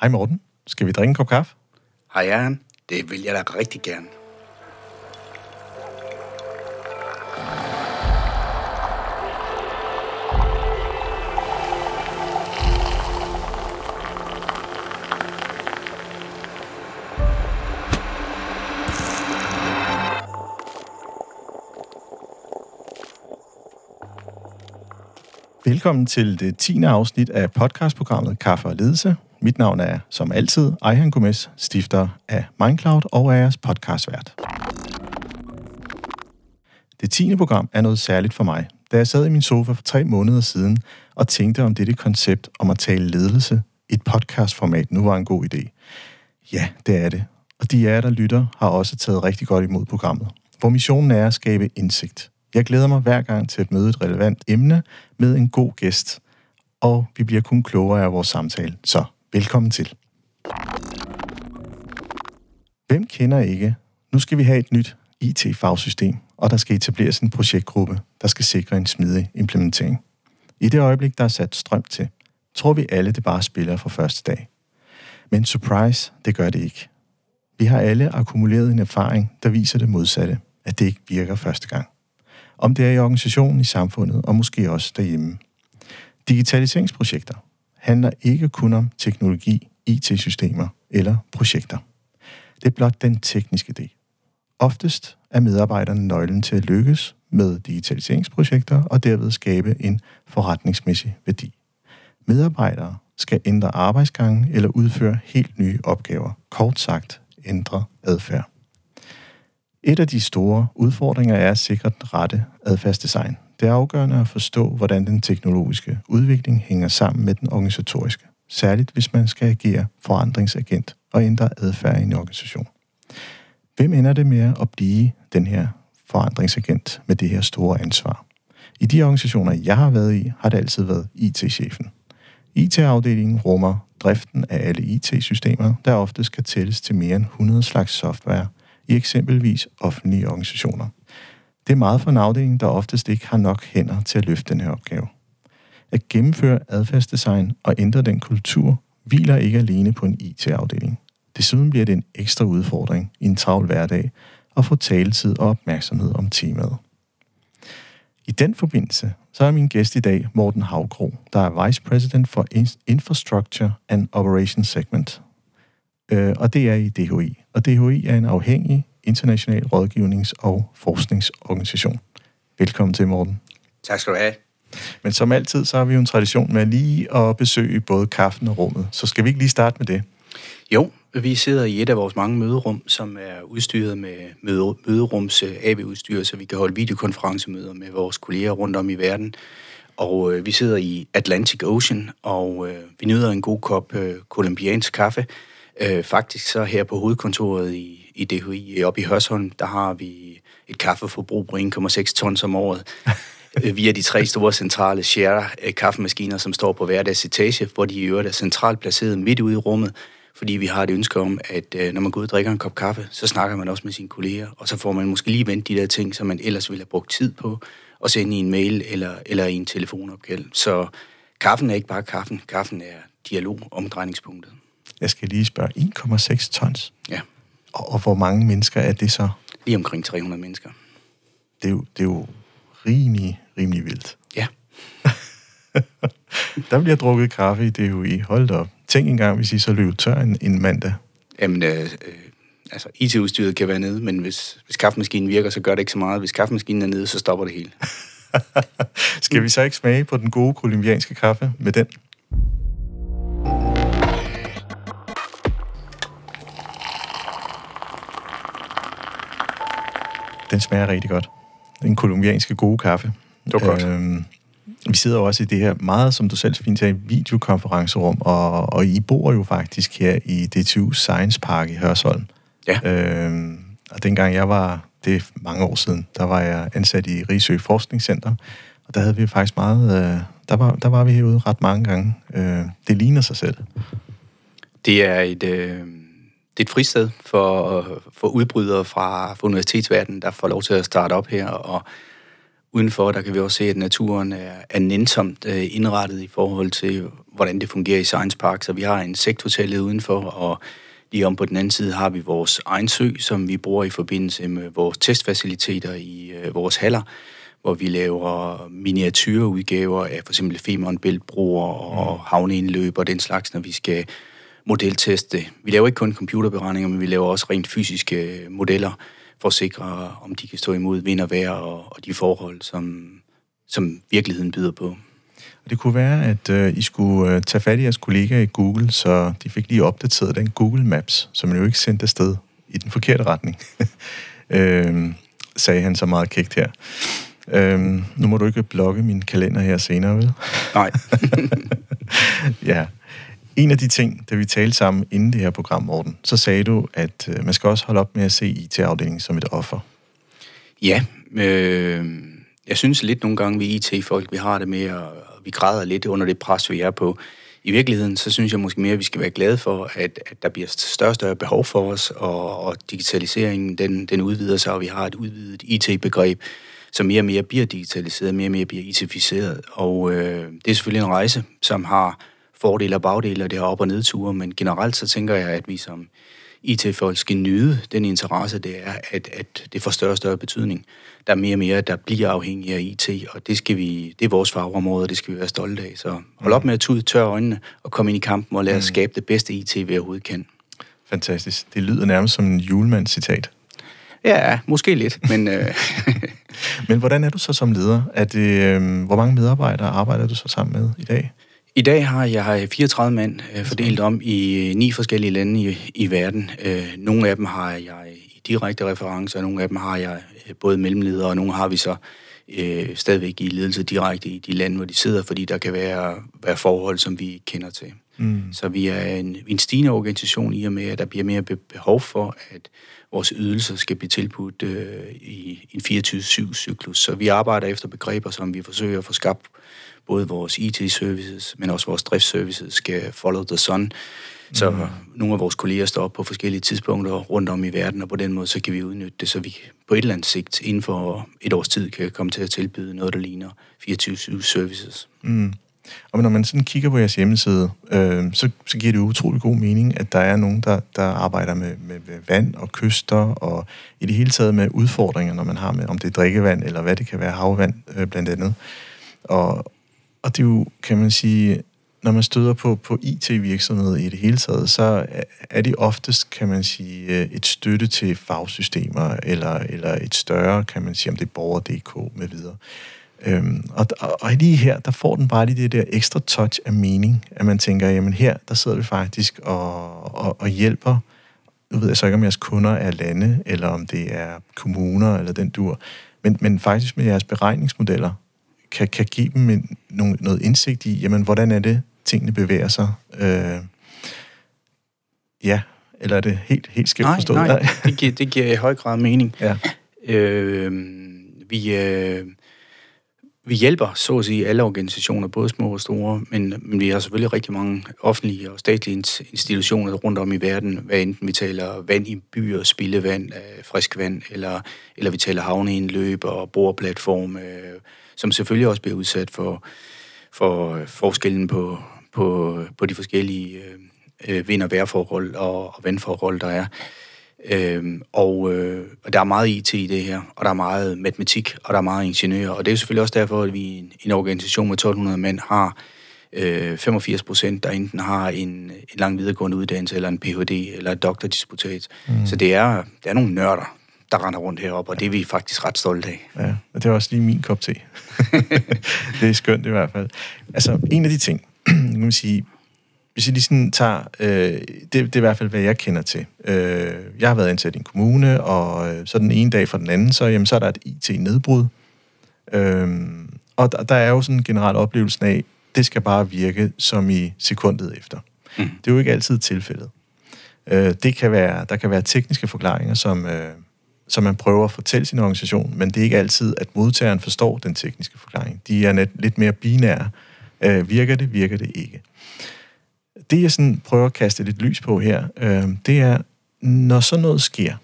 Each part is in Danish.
Hej Morten. Skal vi drikke en kop kaffe? Hej Jan. Det vil jeg da rigtig gerne. Velkommen til det 10. afsnit af podcastprogrammet Kaffe og Ledelse. Mit navn er, som altid, Ejhan Gomes, stifter af Mindcloud og er jeres podcastvært. Det 10. program er noget særligt for mig, da jeg sad i min sofa for tre måneder siden og tænkte om dette koncept om at tale ledelse i et podcastformat nu var en god idé. Ja, det er det. Og de af jer, der lytter, har også taget rigtig godt imod programmet, hvor missionen er at skabe indsigt – jeg glæder mig hver gang til at møde et relevant emne med en god gæst, og vi bliver kun klogere af vores samtale. Så velkommen til. Hvem kender ikke? Nu skal vi have et nyt IT-fagsystem, og der skal etableres en projektgruppe, der skal sikre en smidig implementering. I det øjeblik, der er sat strøm til, tror vi alle, det bare spiller for første dag. Men surprise, det gør det ikke. Vi har alle akkumuleret en erfaring, der viser det modsatte, at det ikke virker første gang om det er i organisationen, i samfundet og måske også derhjemme. Digitaliseringsprojekter handler ikke kun om teknologi, IT-systemer eller projekter. Det er blot den tekniske del. Oftest er medarbejderne nøglen til at lykkes med digitaliseringsprojekter og derved skabe en forretningsmæssig værdi. Medarbejdere skal ændre arbejdsgangen eller udføre helt nye opgaver. Kort sagt, ændre adfærd. Et af de store udfordringer er at sikre den rette adfærdsdesign. Det er afgørende at forstå, hvordan den teknologiske udvikling hænger sammen med den organisatoriske, særligt hvis man skal agere forandringsagent og ændre adfærd i en organisation. Hvem ender det med at blive den her forandringsagent med det her store ansvar? I de organisationer, jeg har været i, har det altid været IT-chefen. IT-afdelingen rummer driften af alle IT-systemer, der ofte skal tælles til mere end 100 slags software – i eksempelvis offentlige organisationer. Det er meget for en afdeling, der oftest ikke har nok hænder til at løfte den her opgave. At gennemføre adfærdsdesign og ændre den kultur hviler ikke alene på en IT-afdeling. Desuden bliver det en ekstra udfordring i en travl hverdag at få taletid og opmærksomhed om temaet. I den forbindelse så er min gæst i dag Morten Havgro, der er Vice President for Infrastructure and Operations Segment. Øh, og det er i DHI og DHI er en afhængig international rådgivnings- og forskningsorganisation. Velkommen til, Morten. Tak skal du have. Men som altid, så har vi jo en tradition med lige at besøge både kaffen og rummet. Så skal vi ikke lige starte med det? Jo, vi sidder i et af vores mange møderum, som er udstyret med møde, møderums øh, AV-udstyr, så vi kan holde videokonferencemøder med vores kolleger rundt om i verden. Og øh, vi sidder i Atlantic Ocean, og øh, vi nyder en god kop øh, kolumbiansk kaffe. Øh, faktisk så her på hovedkontoret i, i DHI oppe i Hørsholm, der har vi et kaffeforbrug på 1,6 tons om året. Øh, via de tre store centrale share øh, kaffemaskiner, som står på hver deres etage, hvor de i øvrigt er centralt placeret midt ude i rummet, fordi vi har et ønske om, at øh, når man går ud og drikker en kop kaffe, så snakker man også med sine kolleger, og så får man måske lige vendt de der ting, som man ellers ville have brugt tid på, og sende i en mail eller, eller i en telefonopkald. Så kaffen er ikke bare kaffen, kaffen er dialog omdrejningspunktet. Jeg skal lige spørge, 1,6 tons? Ja. Og, hvor mange mennesker er det så? Lige omkring 300 mennesker. Det er jo, det er jo rimelig, rimelig vildt. Ja. der bliver drukket kaffe i DHI. Hold op. Tænk engang, hvis I så løb tør en, en mandag. Jamen, øh, øh, altså IT-udstyret kan være nede, men hvis, hvis kaffemaskinen virker, så gør det ikke så meget. Hvis kaffemaskinen er nede, så stopper det hele. Skal vi så ikke smage på den gode kolumbianske kaffe med den? Den smager rigtig godt. Den kolumbianske gode kaffe. Det var godt. Øhm, vi sidder jo også i det her meget, som du selv fint sagde, videokonferencerum, og, og I bor jo faktisk her i DTU Science Park i Hørsholm. Ja. Øhm, og dengang jeg var, det er mange år siden, der var jeg ansat i Rigsø Forskningscenter, og der havde vi faktisk meget, øh, der, var, der var vi herude ret mange gange. Øh, det ligner sig selv. Det er et... Øh det er et fristed for, for udbrydere fra, fra universitetsverdenen, der får lov til at starte op her og udenfor, der kan vi også se, at naturen er, er nænsomt øh, indrettet i forhold til, hvordan det fungerer i Science Park. Så vi har en sekthotellet udenfor, og lige om på den anden side har vi vores egen sø, som vi bruger i forbindelse med vores testfaciliteter i øh, vores haller, hvor vi laver miniatyrudgaver af for eksempel Femern Bæltbroer og mm. havneindløb og den slags, når vi skal modelteste. Vi laver ikke kun computerberegninger, men vi laver også rent fysiske modeller for at sikre, om de kan stå imod vind og vejr og, og de forhold, som, som virkeligheden byder på. Det kunne være, at øh, I skulle øh, tage fat i jeres kollegaer i Google, så de fik lige opdateret den Google Maps, som jo ikke sendte afsted i den forkerte retning, øh, sagde han så meget kægt her. Øh, nu må du ikke blokke min kalender her senere, vel? Nej. ja. En af de ting, da vi talte sammen inden det her program, Morten, så sagde du, at øh, man skal også holde op med at se IT-afdelingen som et offer. Ja, øh, jeg synes lidt nogle gange, vi IT-folk, vi har det med, at vi græder lidt under det pres, vi er på. I virkeligheden, så synes jeg måske mere, at vi skal være glade for, at, at der bliver større og større behov for os, og, og digitaliseringen, den, den udvider sig, og vi har et udvidet IT-begreb, som mere og mere bliver digitaliseret, mere og mere bliver IT-ficeret. Og øh, det er selvfølgelig en rejse, som har fordele og bagdele, og det har op- og nedture, men generelt så tænker jeg, at vi som IT-folk skal nyde den interesse, det er, at, at det får større og større betydning. Der er mere og mere, der bliver afhængige af IT, og det, skal vi, det er vores fagområde, og det skal vi være stolte af. Så hold op med at tude tørre øjnene og komme ind i kampen og lade os mm. skabe det bedste IT, vi overhovedet kan. Fantastisk. Det lyder nærmest som en julemandscitat. Ja, måske lidt, men... Øh... men hvordan er du så som leder? Er det, øh, hvor mange medarbejdere arbejder du så sammen med i dag? I dag har jeg 34 mand øh, fordelt om i ni forskellige lande i, i verden. Øh, nogle af dem har jeg i direkte referencer, og nogle af dem har jeg øh, både mellemledere, og nogle har vi så øh, stadigvæk i ledelse direkte i de lande, hvor de sidder, fordi der kan være, være forhold, som vi kender til. Mm. Så vi er en, en stigende organisation i og med, at der bliver mere behov for, at vores ydelser skal blive tilbudt øh, i en 24-7-cyklus. Så vi arbejder efter begreber, som vi forsøger at få skabt både vores IT-services, men også vores driftsservices skal follow the sun. Så mm. nogle af vores kolleger står op på forskellige tidspunkter rundt om i verden, og på den måde så kan vi udnytte det, så vi på et eller andet sigt inden for et års tid kan komme til at tilbyde noget, der ligner 24-7 services. Mm. Og når man sådan kigger på jeres hjemmeside, øh, så, så giver det utrolig god mening, at der er nogen, der, der arbejder med, med, med vand og kyster, og i det hele taget med udfordringer, når man har med, om det er drikkevand, eller hvad det kan være, havvand øh, blandt andet. Og, og det er jo, kan man sige, når man støder på, på IT-virksomheder i det hele taget, så er det oftest, kan man sige, øh, et støtte til fagsystemer, eller, eller et større, kan man sige, om det er borger.dk med videre. Øhm, og, og, og lige her, der får den bare lige det der ekstra touch af mening, at man tænker, jamen her, der sidder vi faktisk og, og, og hjælper, nu ved jeg så ikke, om jeres kunder er lande, eller om det er kommuner, eller den dur, men, men faktisk med jeres beregningsmodeller, kan, kan give dem en, nogle, noget indsigt i, jamen, hvordan er det, tingene bevæger sig. Øh, ja, eller er det helt, helt skævt nej, forstået? Nej, nej, det giver, det giver i høj grad mening. Ja. Øh, vi, øh, vi hjælper, så at sige, alle organisationer, både små og store, men, men vi har selvfølgelig rigtig mange offentlige og statlige institutioner rundt om i verden, hvad enten vi taler vand i byer, spildevand, friskvand, frisk vand, eller, eller vi taler havneindløb og boreplatform, øh, som selvfølgelig også bliver udsat for, for øh, forskellen på, på, på de forskellige øh, øh, vind- og vejrforhold og, og vandforhold, der er. Øhm, og, øh, og der er meget IT i det her, og der er meget matematik, og der er meget ingeniører. Og det er selvfølgelig også derfor, at vi i en, en organisation med 1200 mænd har øh, 85 procent, der enten har en, en lang videregående uddannelse, eller en Ph.D., eller et doktordisputat. Mm. Så det er, det er nogle nørder, der render rundt heroppe, og det er vi faktisk ret stolte af. Ja, og det er også lige min kop te. det er skønt i hvert fald. Altså, en af de ting, nu kan man sige, hvis jeg lige sådan tager, øh, det, det er i hvert fald, hvad jeg kender til. Øh, jeg har været ansat i en kommune, og øh, så den ene dag fra den anden, så, jamen, så er der et IT-nedbrud. Øh, og der, der er jo sådan en generel oplevelse af, det skal bare virke som i sekundet efter. Mm. Det er jo ikke altid tilfældet. Øh, det kan være, der kan være tekniske forklaringer, som, øh, som man prøver at fortælle sin organisation, men det er ikke altid, at modtageren forstår den tekniske forklaring. De er net, lidt mere binære. Øh, virker det, virker det ikke. Det, jeg sådan prøver at kaste lidt lys på her, øh, det er, når sådan noget sker,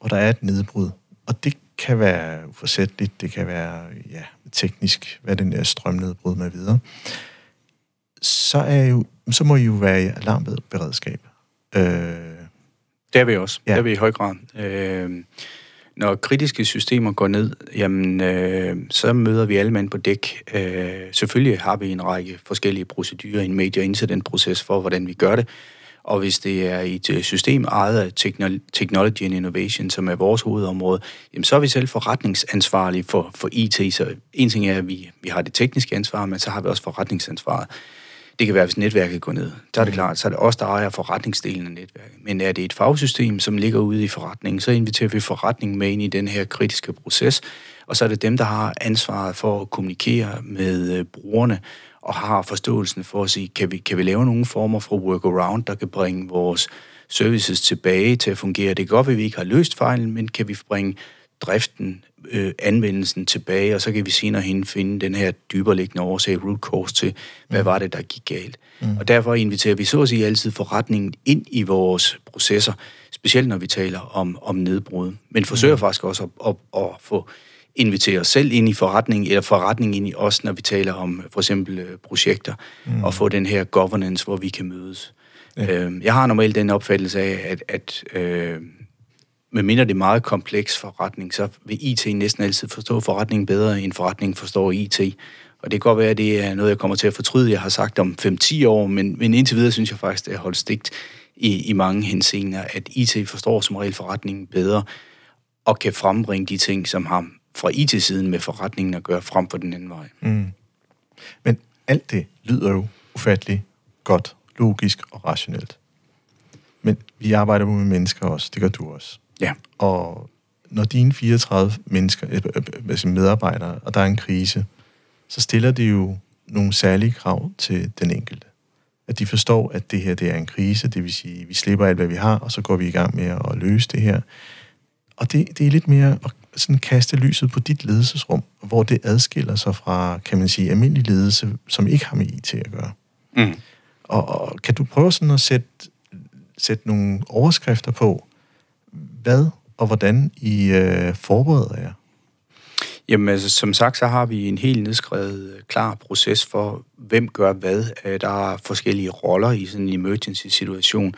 og der er et nedbrud, og det kan være uforsætteligt, det kan være ja, teknisk, hvad den der strømnedbrud med videre, så, er jo, så må I jo være i alarmberedskab. Øh, det er vi også. Ja. Det er vi i høj grad. Øh, når kritiske systemer går ned, jamen, øh, så møder vi alle mand på dæk. Øh, selvfølgelig har vi en række forskellige procedurer i en major incident-proces for, hvordan vi gør det. Og hvis det er et øh, system ejet af Technology and Innovation, som er vores hovedområde, jamen så er vi selv forretningsansvarlige for, for IT. Så en ting er, at vi, vi har det tekniske ansvar, men så har vi også forretningsansvaret. Det kan være, hvis netværket går ned. Så er det mm. klart, så er det os, der ejer forretningsdelen af netværket. Men er det et fagsystem, som ligger ude i forretningen, så inviterer vi forretningen med ind i den her kritiske proces, og så er det dem, der har ansvaret for at kommunikere med øh, brugerne, og har forståelsen for at sige, kan vi, kan vi lave nogle former for workaround, der kan bringe vores services tilbage til at fungere. Det kan godt være, at vi ikke har løst fejlen, men kan vi bringe driften, øh, anvendelsen tilbage, og så kan vi senere hen finde den her dybereliggende årsag, root cause til, hvad mm. var det, der gik galt. Mm. Og derfor inviterer vi så at sige altid forretningen ind i vores processer, specielt når vi taler om, om nedbrud, men forsøger mm. faktisk også at, at, at få invitere os selv ind i forretningen, eller forretningen ind i os, når vi taler om for eksempel øh, projekter, mm. og få den her governance, hvor vi kan mødes. Ja. Øh, jeg har normalt den opfattelse af, at, at øh, medmindre det er meget kompleks forretning, så vil IT næsten altid forstå forretningen bedre, end forretningen forstår IT. Og det kan godt være, at det er noget, jeg kommer til at fortryde, jeg har sagt om 5-10 år, men, men indtil videre synes jeg faktisk, det er holdt stigt i, i mange henseender, at IT forstår som regel forretningen bedre, og kan frembringe de ting, som har fra IT-siden med forretningen at gøre, frem for den anden vej. Mm. Men alt det lyder jo ufattelig godt, logisk og rationelt. Men vi arbejder jo med mennesker også, det gør du også. Ja. Og når dine 34 mennesker, altså medarbejdere, og der er en krise, så stiller det jo nogle særlige krav til den enkelte. At de forstår, at det her det er en krise, det vil sige, at vi slipper alt, hvad vi har, og så går vi i gang med at løse det her. Og det, det er lidt mere at sådan kaste lyset på dit ledelsesrum, hvor det adskiller sig fra, kan man sige, almindelig ledelse, som ikke har med IT at gøre. Mm. Og, og kan du prøve sådan at sætte, sætte nogle overskrifter på, hvad og hvordan I øh, forbereder jer? Jamen altså, som sagt, så har vi en helt nedskrevet øh, klar proces for, hvem gør hvad. Øh, der er forskellige roller i sådan en emergency-situation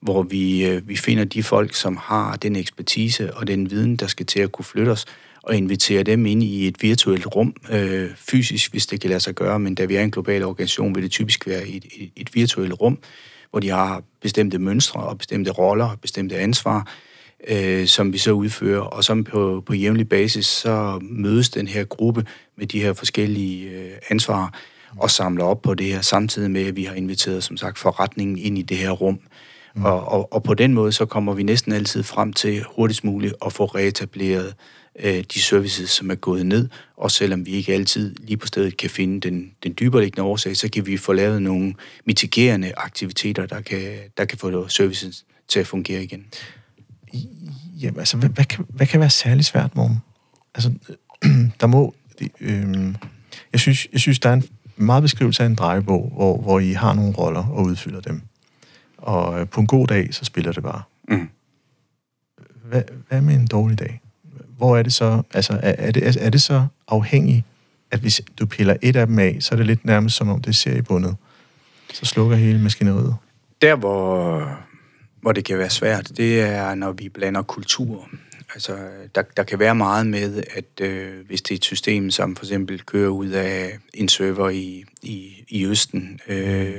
hvor vi, øh, vi finder de folk, som har den ekspertise og den viden, der skal til at kunne flytte os, og invitere dem ind i et virtuelt rum, øh, fysisk, hvis det kan lade sig gøre, men da vi er en global organisation, vil det typisk være et, et, et virtuelt rum, hvor de har bestemte mønstre og bestemte roller og bestemte ansvar, øh, som vi så udfører, og som på, på jævnlig basis, så mødes den her gruppe med de her forskellige øh, ansvar, og samler op på det her, samtidig med, at vi har inviteret, som sagt, forretningen ind i det her rum. Mm. Og, og, og på den måde, så kommer vi næsten altid frem til hurtigst muligt at få reetableret øh, de services, som er gået ned. Og selvom vi ikke altid lige på stedet kan finde den, den dybereliggende årsag, så kan vi få lavet nogle mitigerende aktiviteter, der kan, der kan få services til at fungere igen. Jamen, altså, hvad, hvad, kan, hvad kan være særlig svært, Morten? Altså, der må... Øh, jeg, synes, jeg synes, der er en meget beskrivelse af en drejebog, hvor, hvor I har nogle roller og udfylder dem. Og øh, på en god dag, så spiller det bare. Mm. Hvad, hvad med en dårlig dag? Hvor er det så, altså er, er, det, er det så afhængigt, at hvis du piller et af dem af, så er det lidt nærmest som om det er seriebundet. Så slukker hele maskineriet. Der, hvor, hvor det kan være svært, det er, når vi blander kultur. Altså, der, der kan være meget med, at øh, hvis det er et system, som for eksempel kører ud af en server i, i, i Østen, øh,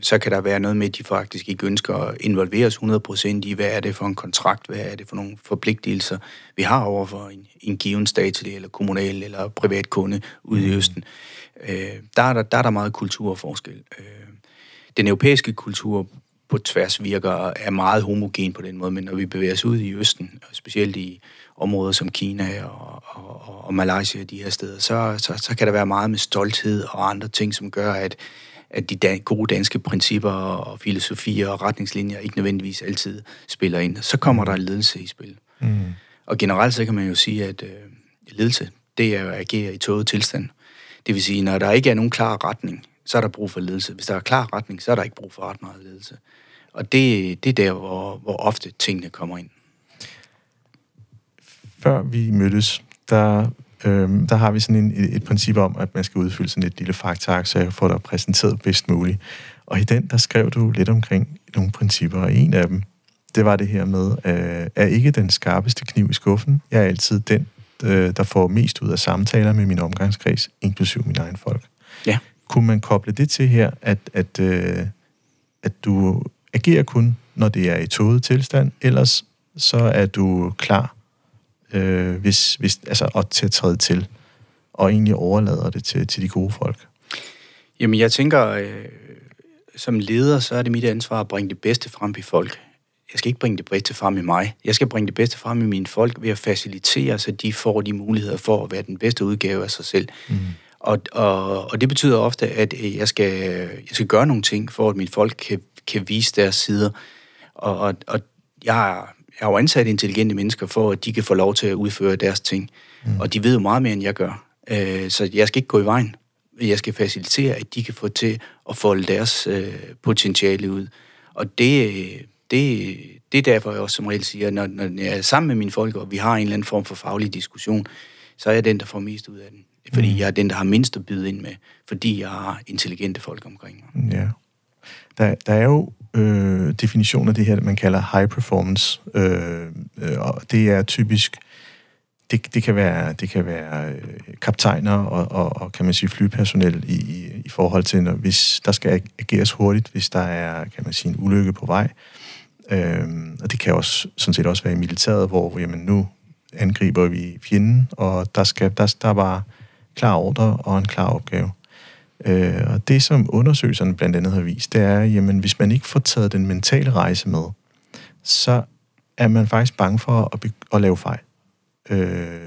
så kan der være noget med, at de faktisk ikke ønsker at involveres 100% i, hvad er det for en kontrakt, hvad er det for nogle forpligtelser, vi har over for en, en given statlig eller kommunal eller privat kunde ude i mm. Østen. Øh, der, er der, der er der meget kulturforskel. Øh, den europæiske kultur på tværs virker, er meget homogen på den måde, men når vi bevæger os ud i Østen, og specielt i områder som Kina og, og, og Malaysia, de her steder, så, så, så kan der være meget med stolthed og andre ting, som gør, at, at de dan- gode danske principper og filosofier og retningslinjer ikke nødvendigvis altid spiller ind. Så kommer der ledelse i spil. Mm. Og generelt så kan man jo sige, at øh, ledelse, det er jo at agere i toget tilstand. Det vil sige, når der ikke er nogen klar retning, så er der brug for ledelse. Hvis der er klar retning, så er der ikke brug for ret meget ledelse. Og det, det er der, hvor, hvor ofte tingene kommer ind. før vi mødtes, der, øh, der har vi sådan en, et, et princip om, at man skal udfylde sådan et lille faktaark, så jeg får dig præsenteret bedst muligt. Og i den, der skrev du lidt omkring nogle principper, og en af dem, det var det her med, øh, er ikke den skarpeste kniv i skuffen. Jeg er altid den, øh, der får mest ud af samtaler med min omgangskreds, inklusiv min egen folk. Ja. Kunne man koble det til her, at, at, øh, at du agerer kun, når det er i toget tilstand, ellers så er du klar øh, hvis, hvis, altså, og til at træde til, og egentlig overlader det til, til de gode folk? Jamen, jeg tænker, øh, som leder, så er det mit ansvar at bringe det bedste frem i folk. Jeg skal ikke bringe det bedste frem i mig. Jeg skal bringe det bedste frem i mine folk ved at facilitere, så de får de muligheder for at være den bedste udgave af sig selv. Mm. Og, og, og det betyder ofte, at jeg skal, jeg skal gøre nogle ting, for at mine folk kan, kan vise deres sider. Og, og, og jeg, jeg har jo ansat intelligente mennesker for, at de kan få lov til at udføre deres ting. Mm. Og de ved jo meget mere, end jeg gør. Øh, så jeg skal ikke gå i vejen. Jeg skal facilitere, at de kan få til at folde deres øh, potentiale ud. Og det, det, det er derfor, jeg også som regel siger, når, når jeg er sammen med mine folk, og vi har en eller anden form for faglig diskussion, så er jeg den, der får mest ud af den. Fordi mm. jeg er den, der har mindst at byde ind med, fordi jeg har intelligente folk omkring mig. Ja. Der, der er jo øh, definition af det her, man kalder high performance. Øh, øh, og det er typisk, det, det kan være, det kan være øh, kaptajner og, og, og, kan man sige, flypersonel i, i, i forhold til, når, hvis der skal ageres hurtigt, hvis der er, kan man sige, en ulykke på vej. Øhm, og det kan også, sådan set også være i militæret, hvor jamen, nu angriber vi fjenden, og der, skal, der, der var klar ordre og en klar opgave. Øh, og det, som undersøgelserne blandt andet har vist, det er, jamen hvis man ikke får taget den mentale rejse med, så er man faktisk bange for at, be- at lave fejl. Øh,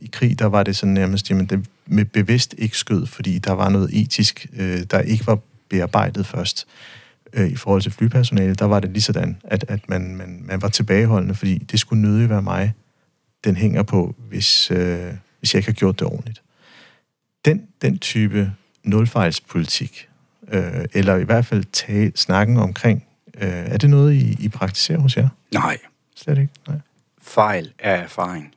I krig, der var det sådan nærmest, jamen det med bevidst ikke skød, fordi der var noget etisk, øh, der ikke var bearbejdet først. Øh, I forhold til flypersonale, der var det lige sådan, at, at man, man, man var tilbageholdende, fordi det skulle nødig være mig, den hænger på, hvis, øh, hvis jeg ikke har gjort det ordentligt. Den, den type nulfejlspolitik, øh, eller i hvert fald tage snakken omkring. Øh, er det noget, I, I praktiserer hos jer? Nej. Slet ikke? Nej. Fejl er erfaring.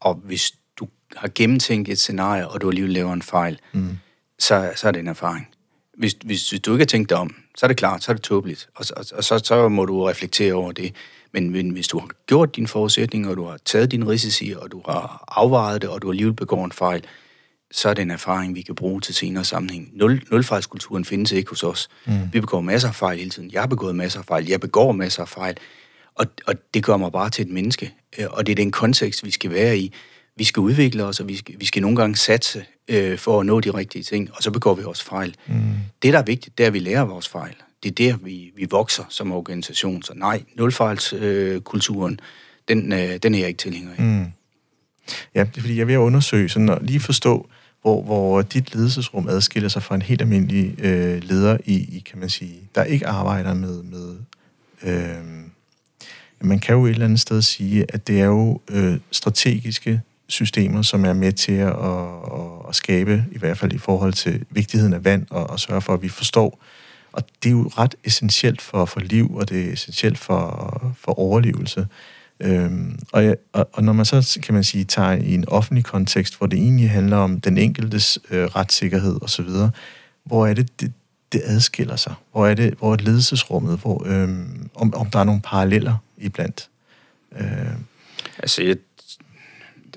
Og hvis du har gennemtænkt et scenarie, og du alligevel laver en fejl, mm. så, så er det en erfaring. Hvis, hvis, hvis du ikke har tænkt dig om, så er det klart, så er det tåbeligt, og, og, og så, så må du reflektere over det. Men, men hvis du har gjort dine forudsætninger, og du har taget dine risici, og du har afvejet det, og du alligevel begår en fejl, så er det en erfaring, vi kan bruge til senere sammenhæng. Nul, nulfejlskulturen findes ikke hos os. Mm. Vi begår masser af fejl hele tiden. Jeg har begået masser af fejl. Jeg begår masser af fejl. Og, og det gør mig bare til et menneske. Øh, og det er den kontekst, vi skal være i. Vi skal udvikle os, og vi skal, vi skal nogle gange satse øh, for at nå de rigtige ting, og så begår vi også fejl. Mm. Det, der er vigtigt, det er, at vi lærer vores fejl. Det er der, vi, vi vokser som organisation. Så nej, nulfejlskulturen, øh, den, øh, den er jeg ikke tilhænger af. Mm. Ja, det er fordi, jeg vil undersøge, sådan at lige forstå, hvor, hvor dit ledelsesrum adskiller sig fra en helt almindelig øh, leder i, i, kan man sige, der ikke arbejder med, med øh, man kan jo et eller andet sted sige, at det er jo øh, strategiske systemer, som er med til at, at, at skabe, i hvert fald i forhold til vigtigheden af vand, og, og sørge for, at vi forstår. Og det er jo ret essentielt for, for liv, og det er essentielt for, for overlevelse. Øhm, og, ja, og, og når man så, kan man sige, tager i en offentlig kontekst, hvor det egentlig handler om den enkeltes øh, retssikkerhed osv., hvor er det, det, det adskiller sig? Hvor er det, hvor er ledelsesrummet? Hvor, øhm, om, om der er nogle paralleller iblandt? Øh. Altså, jeg,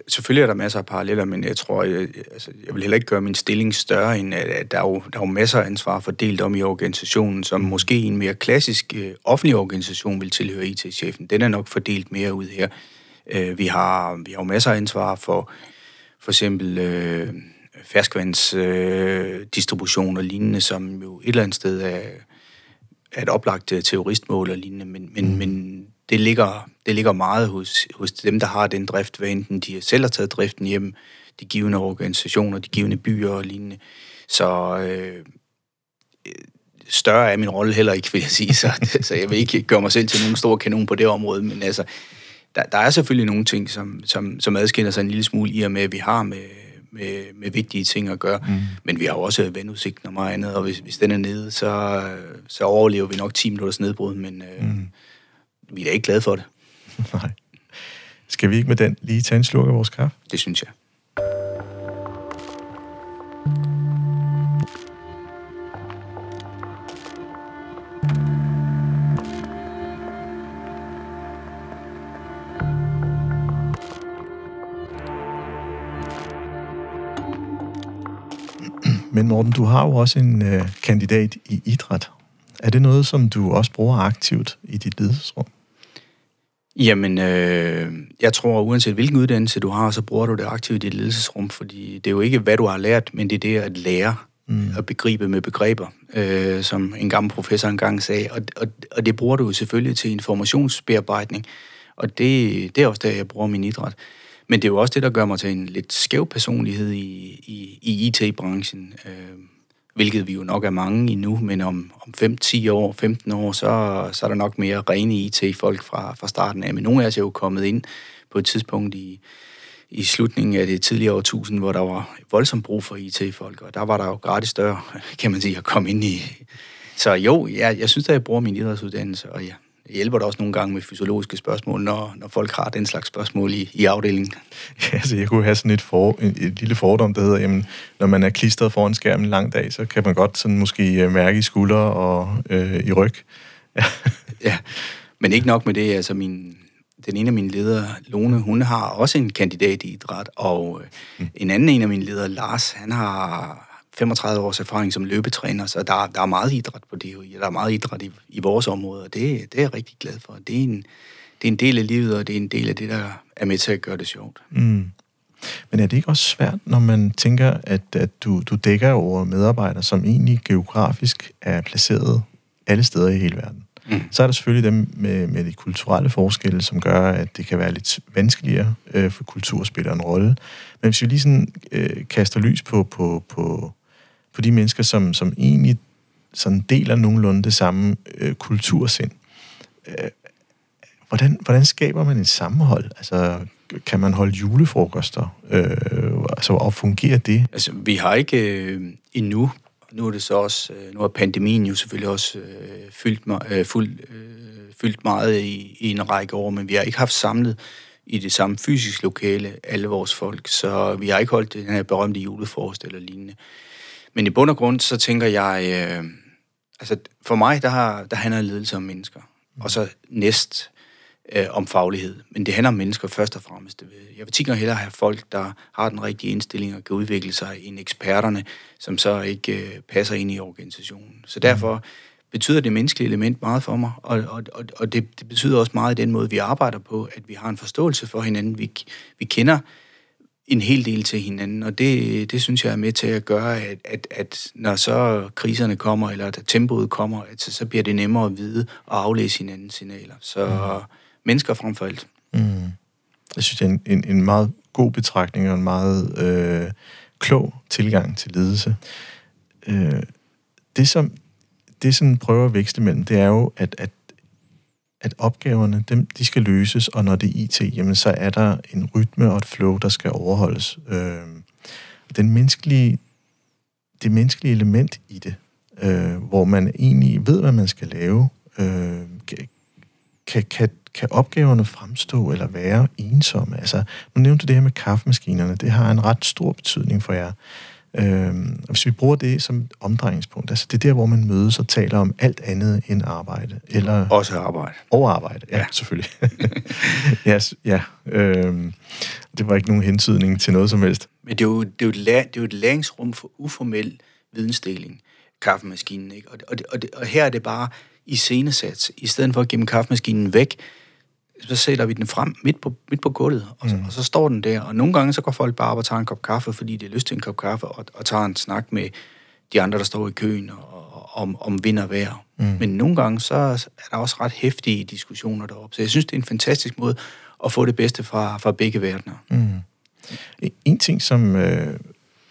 selvfølgelig er der masser af paralleller, men jeg tror, jeg, altså, jeg vil heller ikke gøre min stilling større, end at der er jo, der er jo masser af ansvar fordelt om i organisationen, som mm. måske en mere klassisk øh, offentlig organisation vil tilhøre IT-chefen. Den er nok fordelt mere ud her. Øh, vi, har, vi har jo masser af ansvar for for eksempel øh, ferskvandsdistribution øh, og lignende, som jo et eller andet sted er, er et oplagt øh, terroristmål og lignende, men, men, mm. men det ligger, det ligger meget hos, hos dem, der har den drift, hvad enten de selv har taget driften hjem, de givende organisationer, de givende byer og lignende. Så øh, større er min rolle heller ikke, vil jeg sige. Så, så jeg vil ikke gøre mig selv til nogen stor kanon på det område, men altså, der, der er selvfølgelig nogle ting, som, som, som adskiller sig en lille smule i og med, at vi har med, med, med vigtige ting at gøre. Mm. Men vi har jo også vandudsigten og meget andet, og hvis, hvis den er nede, så, så overlever vi nok 10 minutters nedbrud, men øh, mm vi er da ikke glade for det. Nej. Skal vi ikke med den lige tage en slurk af vores kaffe? Det synes jeg. Men Morten, du har jo også en øh, kandidat i idræt. Er det noget, som du også bruger aktivt i dit ledelsesrum? Jamen, øh, jeg tror, uanset hvilken uddannelse du har, så bruger du det aktivt i dit ledelsesrum, fordi det er jo ikke, hvad du har lært, men det er det at lære mm. at begribe med begreber, øh, som en gammel professor engang sagde. Og, og, og det bruger du jo selvfølgelig til informationsbearbejdning, og det, det er også der, jeg bruger min idræt. Men det er jo også det, der gør mig til en lidt skæv personlighed i, i, i IT-branchen, øh, hvilket vi jo nok er mange endnu, men om, om 5-10 år, 15 år, så, så er der nok mere rene IT-folk fra, fra starten af. Men nogle af os er jo kommet ind på et tidspunkt i, i slutningen af det tidligere årtusind, hvor der var voldsomt brug for IT-folk, og der var der jo gratis større, kan man sige, at komme ind i. Så jo, jeg, jeg synes, at jeg bruger min idrætsuddannelse, og ja, hjælper det også nogle gange med fysiologiske spørgsmål, når, når folk har den slags spørgsmål i, i afdelingen. Ja, altså jeg kunne have sådan et, for, et, et lille fordom, der hedder, jamen, når man er klistret foran skærmen en lang dag, så kan man godt sådan måske øh, mærke i skuldre og øh, i ryg. Ja. ja, men ikke nok med det. Altså min, den ene af mine ledere, Lone, hun har også en kandidat i idræt, og mm. en anden en af mine ledere, Lars, han har 35 års erfaring som løbetræner, så der, der er meget idræt på det. Der er meget idræt i, i vores område, og det, det er jeg rigtig glad for. Det er, en, det er en del af livet, og det er en del af det, der er med til at gøre det sjovt. Mm. Men er det ikke også svært, når man tænker, at, at du, du dækker over medarbejdere, som egentlig geografisk er placeret alle steder i hele verden? Mm. Så er der selvfølgelig dem med, med de kulturelle forskelle, som gør, at det kan være lidt vanskeligere øh, for kultur at spille en rolle. Men hvis vi lige sådan øh, kaster lys på, på, på på de mennesker, som, som egentlig sådan deler nogenlunde det samme øh, kultursind. Øh, hvordan, hvordan skaber man et sammenhold? Altså, kan man holde julefrokoster? Øh, altså, og fungerer det? Altså, vi har ikke øh, endnu, nu er det så også, øh, nu har pandemien jo selvfølgelig også øh, fyldt, øh, fuld, øh, fyldt meget i, i en række år, men vi har ikke haft samlet i det samme fysiske lokale alle vores folk, så vi har ikke holdt den her berømte julefrokost eller lignende. Men i bund og grund, så tænker jeg, øh, altså for mig, der, har, der handler ledelse om mennesker. Mm. Og så næst øh, om faglighed. Men det handler om mennesker først og fremmest. Jeg vil tit hellere have folk, der har den rigtige indstilling og kan udvikle sig, end eksperterne, som så ikke øh, passer ind i organisationen. Så derfor mm. betyder det menneskelige element meget for mig, og, og, og, og det, det betyder også meget i den måde, vi arbejder på, at vi har en forståelse for hinanden. Vi, vi kender en hel del til hinanden, og det, det synes jeg er med til at gøre, at, at, at når så kriserne kommer, eller at tempoet kommer, at så, så bliver det nemmere at vide og aflæse hinandens signaler. Så mm. mennesker frem for alt. Mm. Jeg synes, det er en, en, en meget god betragtning og en meget øh, klog tilgang til ledelse. Øh, det, som det, som prøver at vækste mellem, det er jo, at, at at opgaverne, dem, de skal løses, og når det er IT, jamen, så er der en rytme og et flow, der skal overholdes. Øh, den menneskelige, det menneskelige element i det, øh, hvor man egentlig ved, hvad man skal lave, øh, kan, kan, kan opgaverne fremstå eller være ensomme? Altså, nu nævnte du det her med kaffemaskinerne. Det har en ret stor betydning for jer. Øh, hvis vi bruger det som omdrejningspunkt, altså det er der, hvor man mødes og taler om alt andet end arbejde. Eller Også arbejde. Og arbejde, ja, ja. selvfølgelig. yes, ja, øh, det var ikke nogen hentydning til noget som helst. Men det er jo, det er jo, et, læ- det er jo et læringsrum for uformel vidensdeling, kaffemaskinen. Ikke? Og, og, og, og her er det bare i scenesats. I stedet for at gemme kaffemaskinen væk, så sætter vi den frem midt på, midt på gulvet, og så, mm. og så står den der. Og nogle gange så går folk bare op og tager en kop kaffe, fordi de har lyst til en kop kaffe, og, og tager en snak med de andre, der står i køen, og, og, om, om vind og vejr. Mm. Men nogle gange så er der også ret hæftige diskussioner deroppe. Så jeg synes, det er en fantastisk måde at få det bedste fra, fra begge verdener. Mm. En ting, som øh,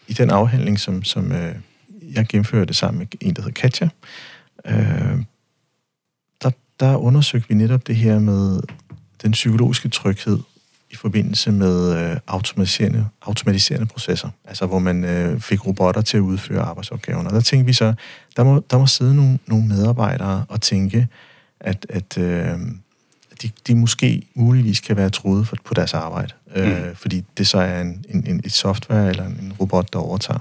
i den afhandling, som, som øh, jeg gennemførte sammen med en, der hedder Katja, øh, der, der undersøgte vi netop det her med den psykologiske tryghed i forbindelse med øh, automatiserende, automatiserende processer, altså hvor man øh, fik robotter til at udføre arbejdsopgaverne. Og der tænkte vi så, der må, der må sidde nogle, nogle medarbejdere og tænke, at, at øh, de, de måske muligvis kan være troet for, på deres arbejde, mm. øh, fordi det så er en, en, en, et software eller en robot, der overtager.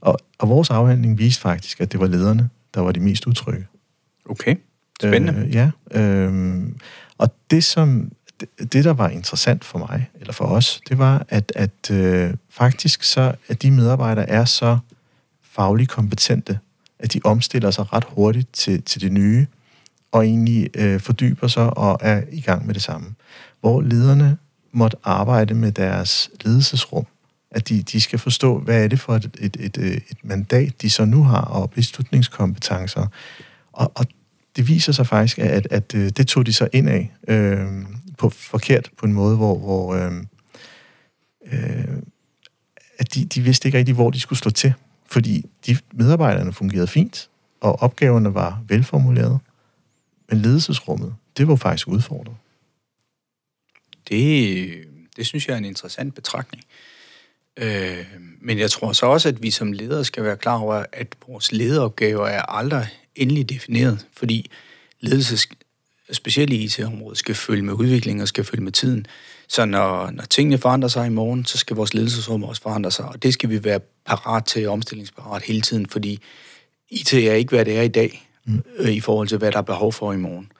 Og, og vores afhandling viste faktisk, at det var lederne, der var de mest utrygge. Okay, spændende. Øh, ja, øh, og det som det, der var interessant for mig, eller for os, det var, at, at øh, faktisk så, at de medarbejdere er så fagligt kompetente, at de omstiller sig ret hurtigt til, til det nye, og egentlig øh, fordyber sig og er i gang med det samme. Hvor lederne måtte arbejde med deres ledelsesrum, at de, de skal forstå, hvad er det for et, et, et, et mandat, de så nu har, og beslutningskompetencer. Og, og det viser sig faktisk, at, at, at det tog de så ind af øh, på forkert på en måde, hvor, hvor øh, øh, at de, de vidste ikke rigtig, hvor de skulle slå til. Fordi de medarbejderne fungerede fint, og opgaverne var velformuleret, men ledelsesrummet, det var faktisk udfordret. Det, det synes jeg er en interessant betragtning. Øh, men jeg tror så også, at vi som ledere skal være klar over, at vores lederopgaver er aldrig endelig defineret, fordi ledelse, specielt i IT-området, skal følge med udviklingen og skal følge med tiden. Så når, når tingene forandrer sig i morgen, så skal vores ledelsesrum også forandre sig, og det skal vi være parat til, omstillingsparat hele tiden, fordi IT er ikke, hvad det er i dag, mm. øh, i forhold til, hvad der er behov for i morgen.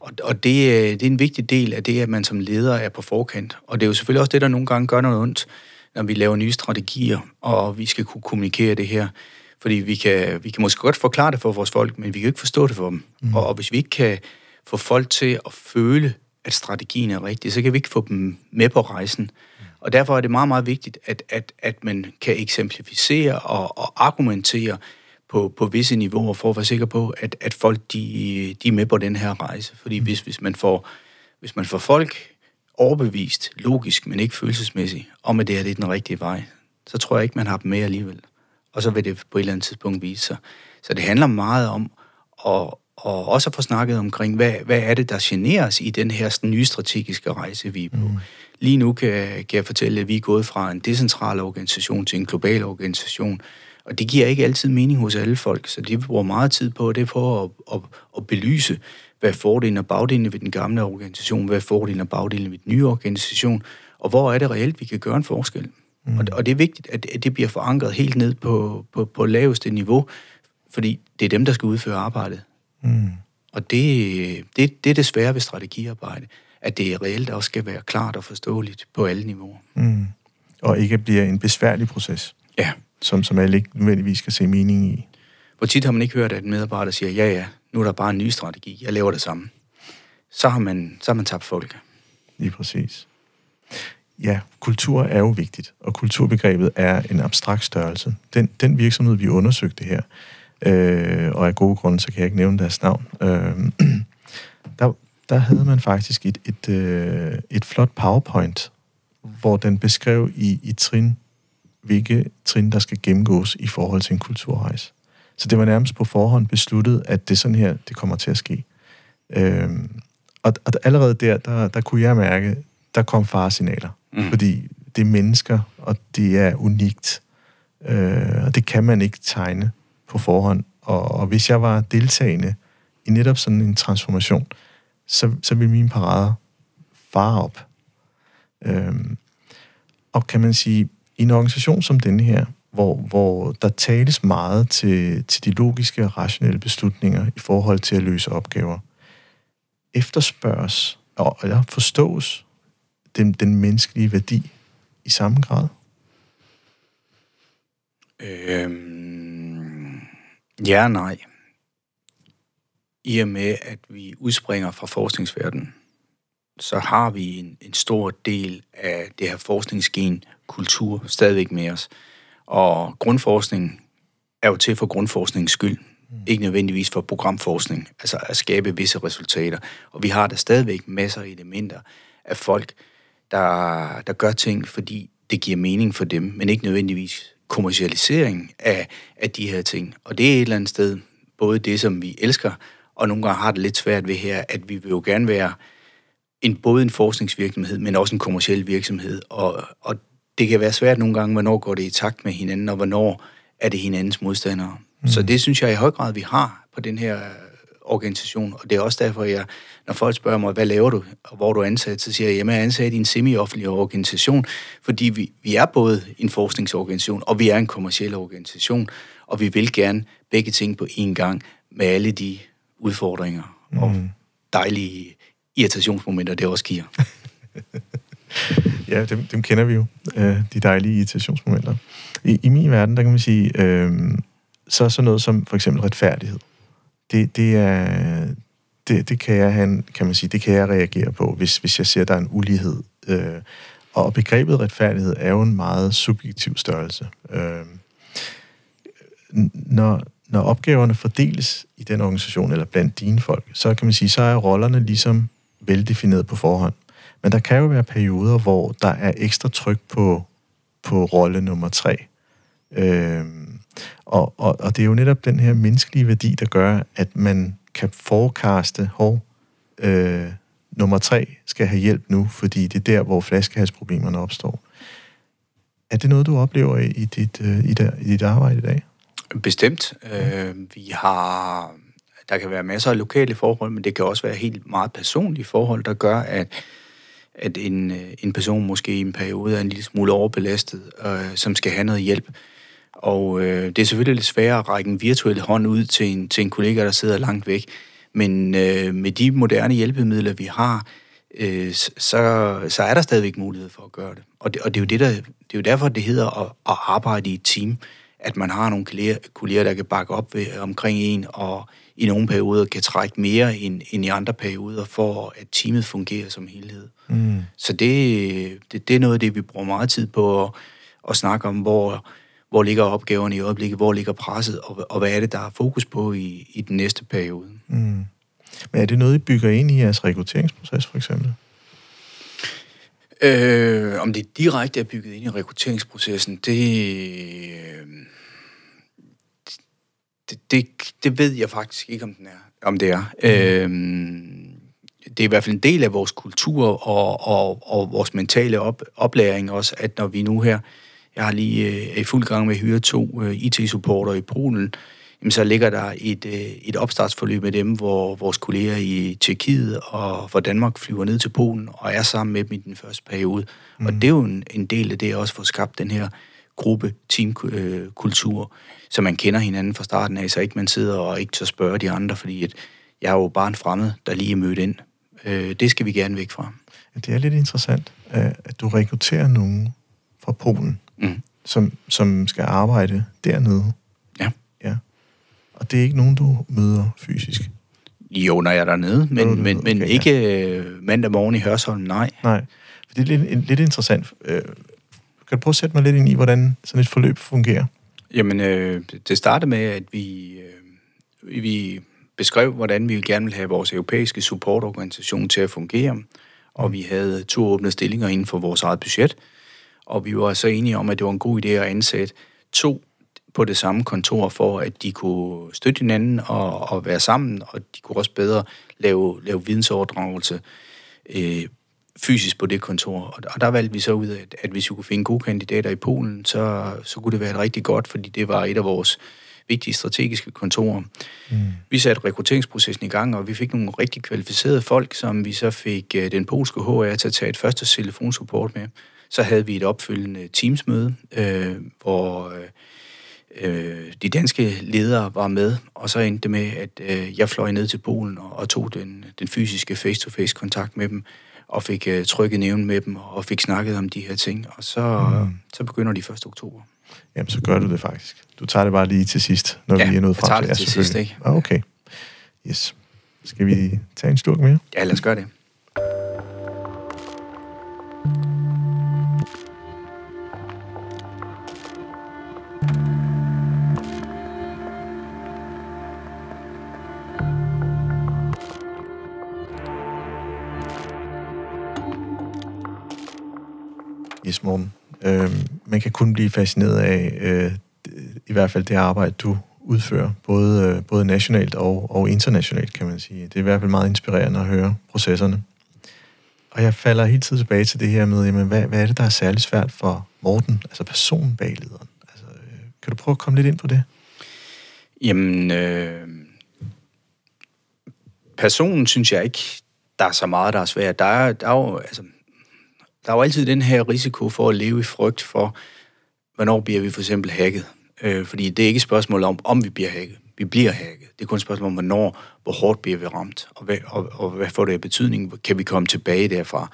Og, og det, øh, det er en vigtig del af det, at man som leder er på forkant. Og det er jo selvfølgelig også det, der nogle gange gør noget ondt, når vi laver nye strategier, og vi skal kunne kommunikere det her. Fordi vi kan, vi kan måske godt forklare det for vores folk, men vi kan ikke forstå det for dem. Mm. Og, og hvis vi ikke kan få folk til at føle, at strategien er rigtig, så kan vi ikke få dem med på rejsen. Og derfor er det meget, meget vigtigt, at, at, at man kan eksemplificere og, og argumentere på, på visse niveauer for at være sikker på, at, at folk de, de er med på den her rejse. Fordi hvis, hvis, man får, hvis man får folk overbevist, logisk, men ikke følelsesmæssigt, om at det her det er den rigtige vej, så tror jeg ikke, man har dem med alligevel. Og så vil det på et eller andet tidspunkt vise sig. Så det handler meget om at, og også at få snakket omkring, hvad, hvad er det, der generer os i den her nye strategiske rejse, vi er på. Mm. Lige nu kan, kan jeg fortælle, at vi er gået fra en decentral organisation til en global organisation, og det giver ikke altid mening hos alle folk, så de bruger meget tid på det for at, at, at belyse, hvad er fordelen og bagdelen ved den gamle organisation, hvad er fordelen og bagdelen ved den nye organisation, og hvor er det reelt, vi kan gøre en forskel. Mm. Og, og det er vigtigt, at, at det bliver forankret helt ned på, på, på laveste niveau, fordi det er dem, der skal udføre arbejdet. Mm. Og det, det, det er det svære ved strategiarbejde, at det reelt også skal være klart og forståeligt på alle niveauer. Mm. Og ikke bliver en besværlig proces. Ja. Som, som alle ikke nødvendigvis skal se mening i. Hvor tit har man ikke hørt, at en medarbejder siger, ja ja, nu er der bare en ny strategi, jeg laver det samme. Så har man, så har man tabt folk. Lige præcis. Ja, kultur er jo vigtigt, og kulturbegrebet er en abstrakt størrelse. Den, den virksomhed, vi undersøgte her, øh, og af gode grunde, så kan jeg ikke nævne deres navn, øh, der, der havde man faktisk et, et, øh, et flot PowerPoint, hvor den beskrev i, i trin, hvilke trin, der skal gennemgås i forhold til en kulturrejse. Så det var nærmest på forhånd besluttet, at det er sådan her, det kommer til at ske. Øh, og, og allerede der, der, der kunne jeg mærke, der kom faresignaler. Mm. Fordi det er mennesker, og det er unikt. Øh, og det kan man ikke tegne på forhånd. Og, og hvis jeg var deltagende i netop sådan en transformation, så, så ville mine parader fare op. Øh, og kan man sige, i en organisation som denne her, hvor, hvor der tales meget til, til de logiske og rationelle beslutninger i forhold til at løse opgaver, efterspørges og, eller forstås den, den menneskelige værdi i samme grad? Øhm, ja nej. I og med, at vi udspringer fra forskningsverdenen, så har vi en, en stor del af det her forskningsgen kultur stadigvæk med os. Og grundforskning er jo til for grundforskningens skyld. Mm. Ikke nødvendigvis for programforskning, altså at skabe visse resultater. Og vi har der stadigvæk masser af elementer af folk, der, der gør ting, fordi det giver mening for dem, men ikke nødvendigvis kommercialisering af, af de her ting. Og det er et eller andet sted både det, som vi elsker, og nogle gange har det lidt svært ved her, at vi vil jo gerne være en, både en forskningsvirksomhed, men også en kommersiel virksomhed. Og, og det kan være svært nogle gange, hvornår går det i takt med hinanden, og hvornår er det hinandens modstandere. Mm. Så det synes jeg i høj grad, vi har på den her organisation, og det er også derfor, jeg, når folk spørger mig, hvad laver du, og hvor du er ansat, så siger jeg, at jeg er ansat i en semi-offentlig organisation, fordi vi, vi er både en forskningsorganisation, og vi er en kommersiel organisation, og vi vil gerne begge ting på én gang, med alle de udfordringer mm. og dejlige irritationsmomenter, det også giver. ja, dem, dem kender vi jo, øh, de dejlige irritationsmomenter. I, I min verden, der kan man sige, øh, så er sådan noget som for eksempel retfærdighed. Det, det er... Det, det kan jeg han, kan man sige, det kan jeg reagere på, hvis, hvis jeg ser, at der er en ulighed. Øh, og begrebet retfærdighed er jo en meget subjektiv størrelse. Øh, når, når opgaverne fordeles i den organisation, eller blandt dine folk, så kan man sige, så er rollerne ligesom veldefineret på forhånd. Men der kan jo være perioder, hvor der er ekstra tryk på, på rolle nummer tre. Øh, og, og, og det er jo netop den her menneskelige værdi, der gør, at man kan forekaste, hov, øh, nummer tre skal have hjælp nu, fordi det er der, hvor flaskehalsproblemerne opstår. Er det noget, du oplever i dit, øh, i, der, i dit arbejde i dag? Bestemt. Øh, vi har, der kan være masser af lokale forhold, men det kan også være helt meget personlige forhold, der gør, at, at en, en person måske i en periode er en lille smule overbelastet, øh, som skal have noget hjælp. Og øh, det er selvfølgelig lidt sværere at række en virtuel hånd ud til en, til en kollega, der sidder langt væk. Men øh, med de moderne hjælpemidler, vi har, øh, så, så er der stadigvæk mulighed for at gøre det. Og det, og det, er, jo det, der, det er jo derfor, det hedder at, at arbejde i et team at man har nogle kolleger, der kan bakke op ved, omkring en, og i nogle perioder kan trække mere end, end i andre perioder, for at teamet fungerer som helhed. Mm. Så det, det, det er noget af det, vi bruger meget tid på at, at snakke om, hvor, hvor ligger opgaverne i øjeblikket, hvor ligger presset, og, og hvad er det, der er fokus på i, i den næste periode. Mm. Men er det noget, I bygger ind i jeres rekrutteringsproces, for eksempel? Øh, om det direkte er bygget ind i rekrutteringsprocessen, det, øh, det, det, det ved jeg faktisk ikke, om, den er, om det er. Mm. Øh, det er i hvert fald en del af vores kultur og, og, og vores mentale op, oplæring også, at når vi nu her, jeg har lige øh, i fuld gang med at hyre to øh, IT-supporter i Polen, jamen, så ligger der et, øh, et opstartsforløb med dem, hvor vores kolleger i Tjekkiet og for Danmark flyver ned til Polen og er sammen med dem i den første periode. Mm. Og det er jo en, en del af det, at også få skabt den her gruppe, teamkultur, øh, så man kender hinanden fra starten af, så ikke man sidder og ikke så spørge de andre, fordi at jeg er jo bare en fremmed, der lige er mødt ind. Øh, det skal vi gerne væk fra. Ja, det er lidt interessant, at du rekrutterer nogen fra Polen, mm. som, som skal arbejde dernede. Ja. ja. Og det er ikke nogen, du møder fysisk? Jo, når jeg er dernede, men, men, men okay, ikke ja. Øh, mandag morgen i Hørsholm, nej. Nej, for det er lidt, lidt interessant. Øh, kan du prøve at sætte mig lidt ind i, hvordan sådan et forløb fungerer? Jamen, øh, det startede med, at vi, øh, vi beskrev, hvordan vi gerne ville have vores europæiske supportorganisation til at fungere, og vi havde to åbne stillinger inden for vores eget budget, og vi var så enige om, at det var en god idé at ansætte to på det samme kontor, for at de kunne støtte hinanden og, og være sammen, og de kunne også bedre lave, lave vidensoverdragelse øh, fysisk på det kontor. Og der valgte vi så ud af, at hvis vi kunne finde gode kandidater i Polen, så, så kunne det være rigtig godt, fordi det var et af vores vigtige strategiske kontorer. Mm. Vi satte rekrutteringsprocessen i gang, og vi fik nogle rigtig kvalificerede folk, som vi så fik uh, den polske HR til at tage et første telefonsupport med. Så havde vi et opfølgende teamsmøde, øh, hvor øh, de danske ledere var med, og så endte det med, at øh, jeg fløj ned til Polen og, og tog den, den fysiske face-to-face kontakt med dem, og fik uh, trykket nævn med dem, og fik snakket om de her ting, og så, mm. så begynder de 1. oktober. Jamen, så gør du det faktisk. Du tager det bare lige til sidst, når ja, vi er nået frem til. Ja, til sidst, ikke? Ah, okay. Yes. Skal vi tage en slurk mere? Ja, lad os gøre det. Kan kun blive fascineret af øh, i hvert fald det arbejde, du udfører, både, øh, både nationalt og, og internationalt, kan man sige. Det er i hvert fald meget inspirerende at høre processerne. Og jeg falder hele tiden tilbage til det her med, jamen, hvad, hvad er det, der er særligt svært for Morten, altså personen bag lederen? Altså, øh, kan du prøve at komme lidt ind på det? Jamen, øh, personen synes jeg ikke, der er så meget, der er svært. Der er, der er jo, altså, der er jo altid den her risiko for at leve i frygt for, hvornår bliver vi for eksempel hacket. Øh, fordi det er ikke et spørgsmål om, om vi bliver hacket. Vi bliver hacket. Det er kun et spørgsmål om, hvornår, hvor hårdt bliver vi ramt, og hvad, og, og hvad får det af betydning? Kan vi komme tilbage derfra?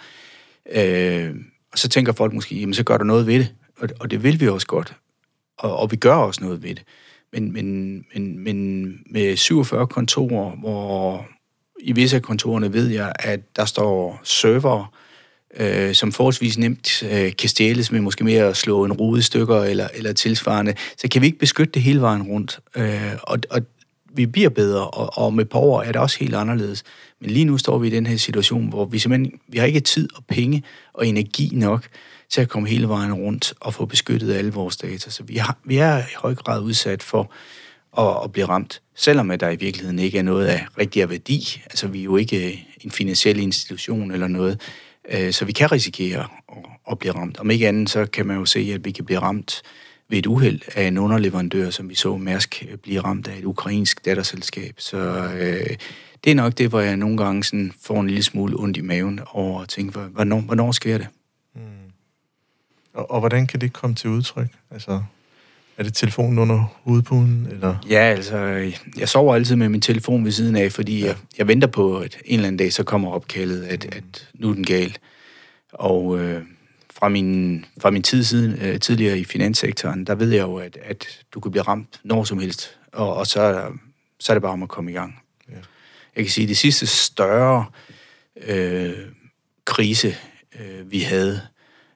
Øh, og så tænker folk måske, jamen så gør der noget ved det. Og, og det vil vi også godt. Og, og vi gør også noget ved det. Men, men, men, men med 47 kontorer, hvor i visse af kontorerne ved jeg, at der står server, øh, som forholdsvis nemt øh, kan stjæles med måske mere at slå en rude i stykker eller, eller tilsvarende, så kan vi ikke beskytte det hele vejen rundt. Øh, og, og vi bliver bedre, og, og med power år er det også helt anderledes. Men lige nu står vi i den her situation, hvor vi simpelthen vi har ikke tid og penge og energi nok til at komme hele vejen rundt og få beskyttet alle vores data. Så vi, har, vi er i høj grad udsat for at, at blive ramt, selvom at der i virkeligheden ikke er noget af rigtig af værdi. Altså vi er jo ikke en finansiel institution eller noget, Øh, så vi kan risikere at, blive ramt. Om ikke andet, så kan man jo se, at vi kan blive ramt ved et uheld af en underleverandør, som vi så Mærsk øh, blive ramt af et ukrainsk datterselskab. Så øh, det er nok det, hvor jeg nogle gange sådan får en lille smule ondt i maven over at tænke, hvornår, hvornår sker det? Mm. Og, og hvordan kan det komme til udtryk? Altså, er det telefonen under hovedpuden? Eller? Ja, altså, jeg sover altid med min telefon ved siden af, fordi ja. jeg, jeg venter på, at en eller anden dag, så kommer opkaldet, at, mm. at nu er den gal. Og øh, fra, min, fra min tid siden, øh, tidligere i finanssektoren, der ved jeg jo, at, at du kan blive ramt når som helst, og, og så, så er det bare om at komme i gang. Ja. Jeg kan sige, at det sidste større øh, krise, øh, vi havde,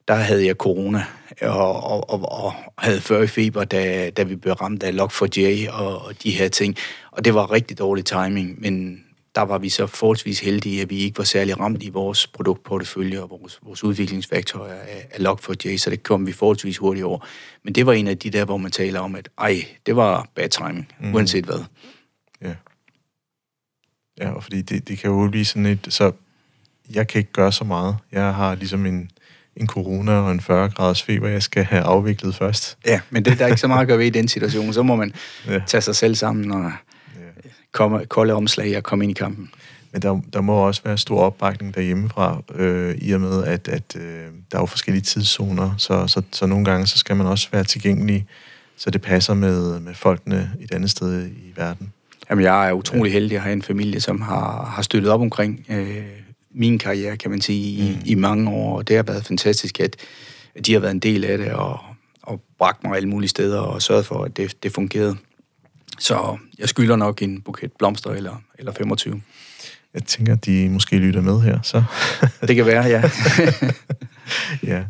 der havde jeg corona, og, og, og, og havde før i feber, da, da vi blev ramt af Log4j og, og de her ting. Og det var rigtig dårlig timing, men der var vi så forholdsvis heldige, at vi ikke var særlig ramt i vores produktportefølje og vores, vores udviklingsværktøjer af, af Log4j, så det kom vi forholdsvis hurtigt over. Men det var en af de der, hvor man taler om, at ej, det var bad timing, mm. uanset hvad. Ja. Ja, og fordi det, det kan jo blive sådan et, så jeg kan ikke gøre så meget. Jeg har ligesom en, en corona og en 40 graders feber, jeg skal have afviklet først. Ja, men det der er ikke så meget at gøre ved i den situation. Så må man ja. tage sig selv sammen og ja. komme, kolde omslag og komme ind i kampen. Men der, der må også være stor opbakning derhjemmefra, øh, i og med, at, at øh, der er jo forskellige tidszoner, så, så, så nogle gange så skal man også være tilgængelig, så det passer med, med folkene et andet sted i verden. Jamen, jeg er utrolig heldig at have en familie, som har, har støttet op omkring øh, min karriere, kan man sige, i, mm. i mange år, og det har været fantastisk, at, de har været en del af det, og, og bragt mig alle mulige steder, og sørget for, at det, det fungerede. Så jeg skylder nok en buket blomster, eller, eller 25. Jeg tænker, at de måske lytter med her, så... det kan være, ja. ja.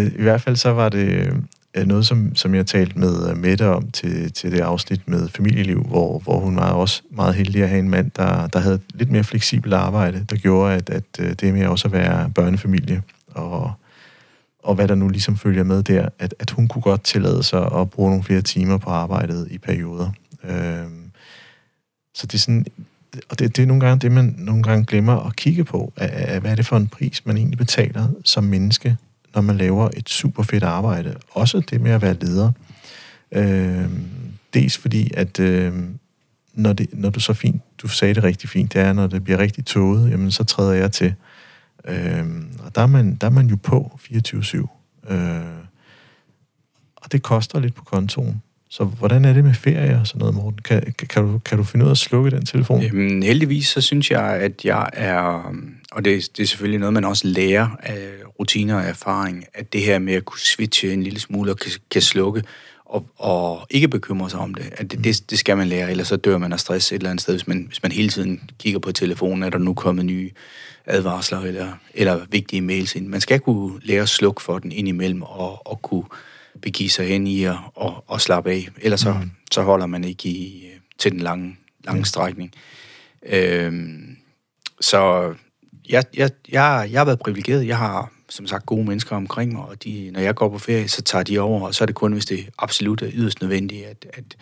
I hvert fald så var det Øh, noget, som, som jeg talte med øh, Mette om til, til det afsnit med familieliv, hvor, hvor hun var også meget heldig at have en mand, der, der havde lidt mere fleksibelt arbejde, der gjorde, at, at øh, det med også at være børnefamilie, og, og hvad der nu ligesom følger med der, at, at hun kunne godt tillade sig at bruge nogle flere timer på arbejdet i perioder. Øhm, så det er sådan, og det, det er nogle gange det, man nogle gange glemmer at kigge på, at, at, hvad er det for en pris, man egentlig betaler som menneske når man laver et super fedt arbejde. Også det med at være leder. Øh, dels fordi, at øh, når, det, når du så fint, du sagde det rigtig fint, det er, når det bliver rigtig tåget, jamen så træder jeg til. Øh, og der er, man, der er man jo på 24-7. Øh, og det koster lidt på kontoen. Så hvordan er det med ferie og sådan noget, Morten? Kan, kan, du, kan du finde ud af at slukke den telefon? Jamen, heldigvis så synes jeg, at jeg er, og det, det er selvfølgelig noget, man også lærer af rutiner og erfaring, at det her med at kunne switche en lille smule og kan, kan slukke, og, og ikke bekymre sig om det, at det, det, det skal man lære, ellers så dør man af stress et eller andet sted, hvis man, hvis man hele tiden kigger på telefonen, er der nu kommet nye advarsler eller, eller vigtige mails ind. Man skal kunne lære at slukke for den indimellem og, og kunne begive sig hen i og, og, og slappe af. Ellers så, mm. så holder man ikke i, til den lange, lange ja. strækning. Øhm, så jeg, jeg, jeg, jeg har været privilegeret. Jeg har som sagt gode mennesker omkring mig, og de, når jeg går på ferie, så tager de over, og så er det kun, hvis det absolut er yderst nødvendigt, at, at,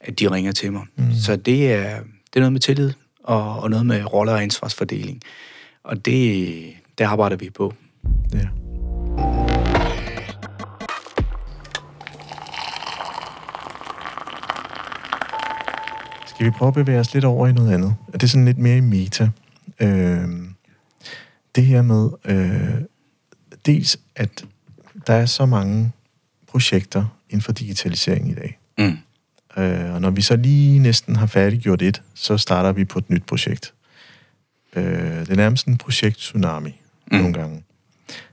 at de ringer til mig. Mm. Så det er, det er noget med tillid, og, og noget med roller og ansvarsfordeling. Og det, det arbejder vi på. Ja. Skal vi prøve at bevæge os lidt over i noget andet? Er det sådan lidt mere i meta? Øh, det her med, øh, dels at der er så mange projekter inden for digitalisering i dag. Mm. Øh, og når vi så lige næsten har færdiggjort et, så starter vi på et nyt projekt. Øh, det er nærmest en projekt tsunami mm. nogle gange.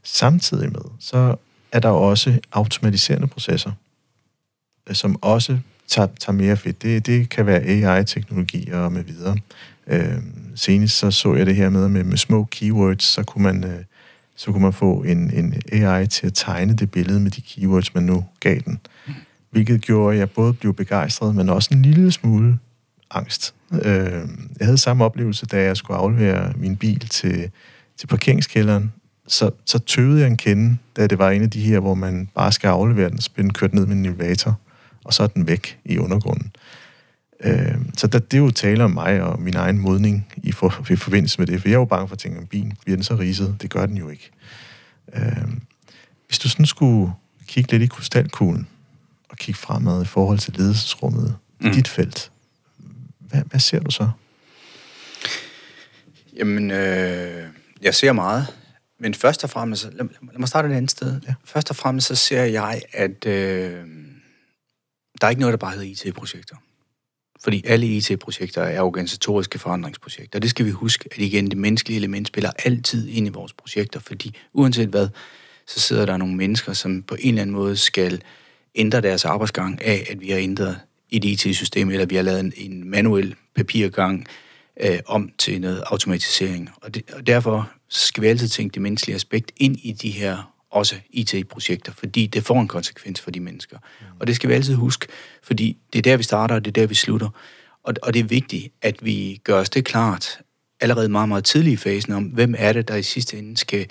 Samtidig med, så er der også automatiserende processer, øh, som også tager, tager mere fedt. Det, det kan være AI-teknologi og med videre. Øh, senest så så jeg det her med, med, med små keywords, så kunne man, øh, så kunne man få en, en AI til at tegne det billede med de keywords, man nu gav den. Hvilket gjorde, at jeg både blev begejstret, men også en lille smule angst. Øh, jeg havde samme oplevelse, da jeg skulle aflevere min bil til, til parkeringskælderen. Så, så tøvede jeg en kende, da det var en af de her, hvor man bare skal aflevere den, så blev den kørt ned med en elevator, og så er den væk i undergrunden. Øh, så der, det er jo tale om mig og min egen modning i, for, i forbindelse med det, for jeg er jo bange for at tænke, om bilen bliver den så riset? Det gør den jo ikke. Øh, hvis du sådan skulle kigge lidt i krystalkuglen, og kigge fremad i forhold til ledelsesrummet mm. i dit felt, hvad, hvad ser du så? Jamen, øh, jeg ser meget. Men først og fremmest, lad, lad mig starte et andet sted. Ja. Først og fremmest så ser jeg, at øh, der er ikke noget, der bare hedder IT-projekter. Fordi alle IT-projekter er organisatoriske forandringsprojekter. Det skal vi huske, at igen, det menneskelige element spiller altid ind i vores projekter, fordi uanset hvad, så sidder der nogle mennesker, som på en eller anden måde skal ændre deres arbejdsgang af, at vi har ændret et IT-system, eller vi har lavet en, en manuel papirgang øh, om til noget automatisering. Og, det, og derfor skal vi altid tænke det menneskelige aspekt ind i de her også IT-projekter, fordi det får en konsekvens for de mennesker. Og det skal vi altid huske, fordi det er der, vi starter, og det er der, vi slutter. Og, og det er vigtigt, at vi gør os det klart, allerede meget, meget tidlig i fasen, om hvem er det, der i sidste ende skal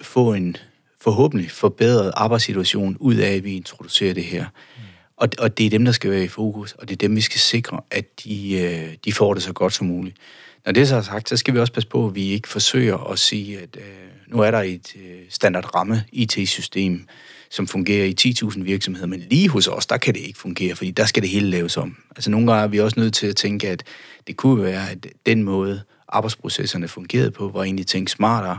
få en forhåbentlig forbedret arbejdssituation ud af, at vi introducerer det her. Mm. Og, og det er dem, der skal være i fokus, og det er dem, vi skal sikre, at de, øh, de får det så godt som muligt. Når det så er sagt, så skal vi også passe på, at vi ikke forsøger at sige, at øh, nu er der et øh, standard ramme IT-system, som fungerer i 10.000 virksomheder, men lige hos os, der kan det ikke fungere, fordi der skal det hele laves om. Altså nogle gange er vi også nødt til at tænke, at det kunne være, at den måde, arbejdsprocesserne fungerede på, var egentlig tænkt smartere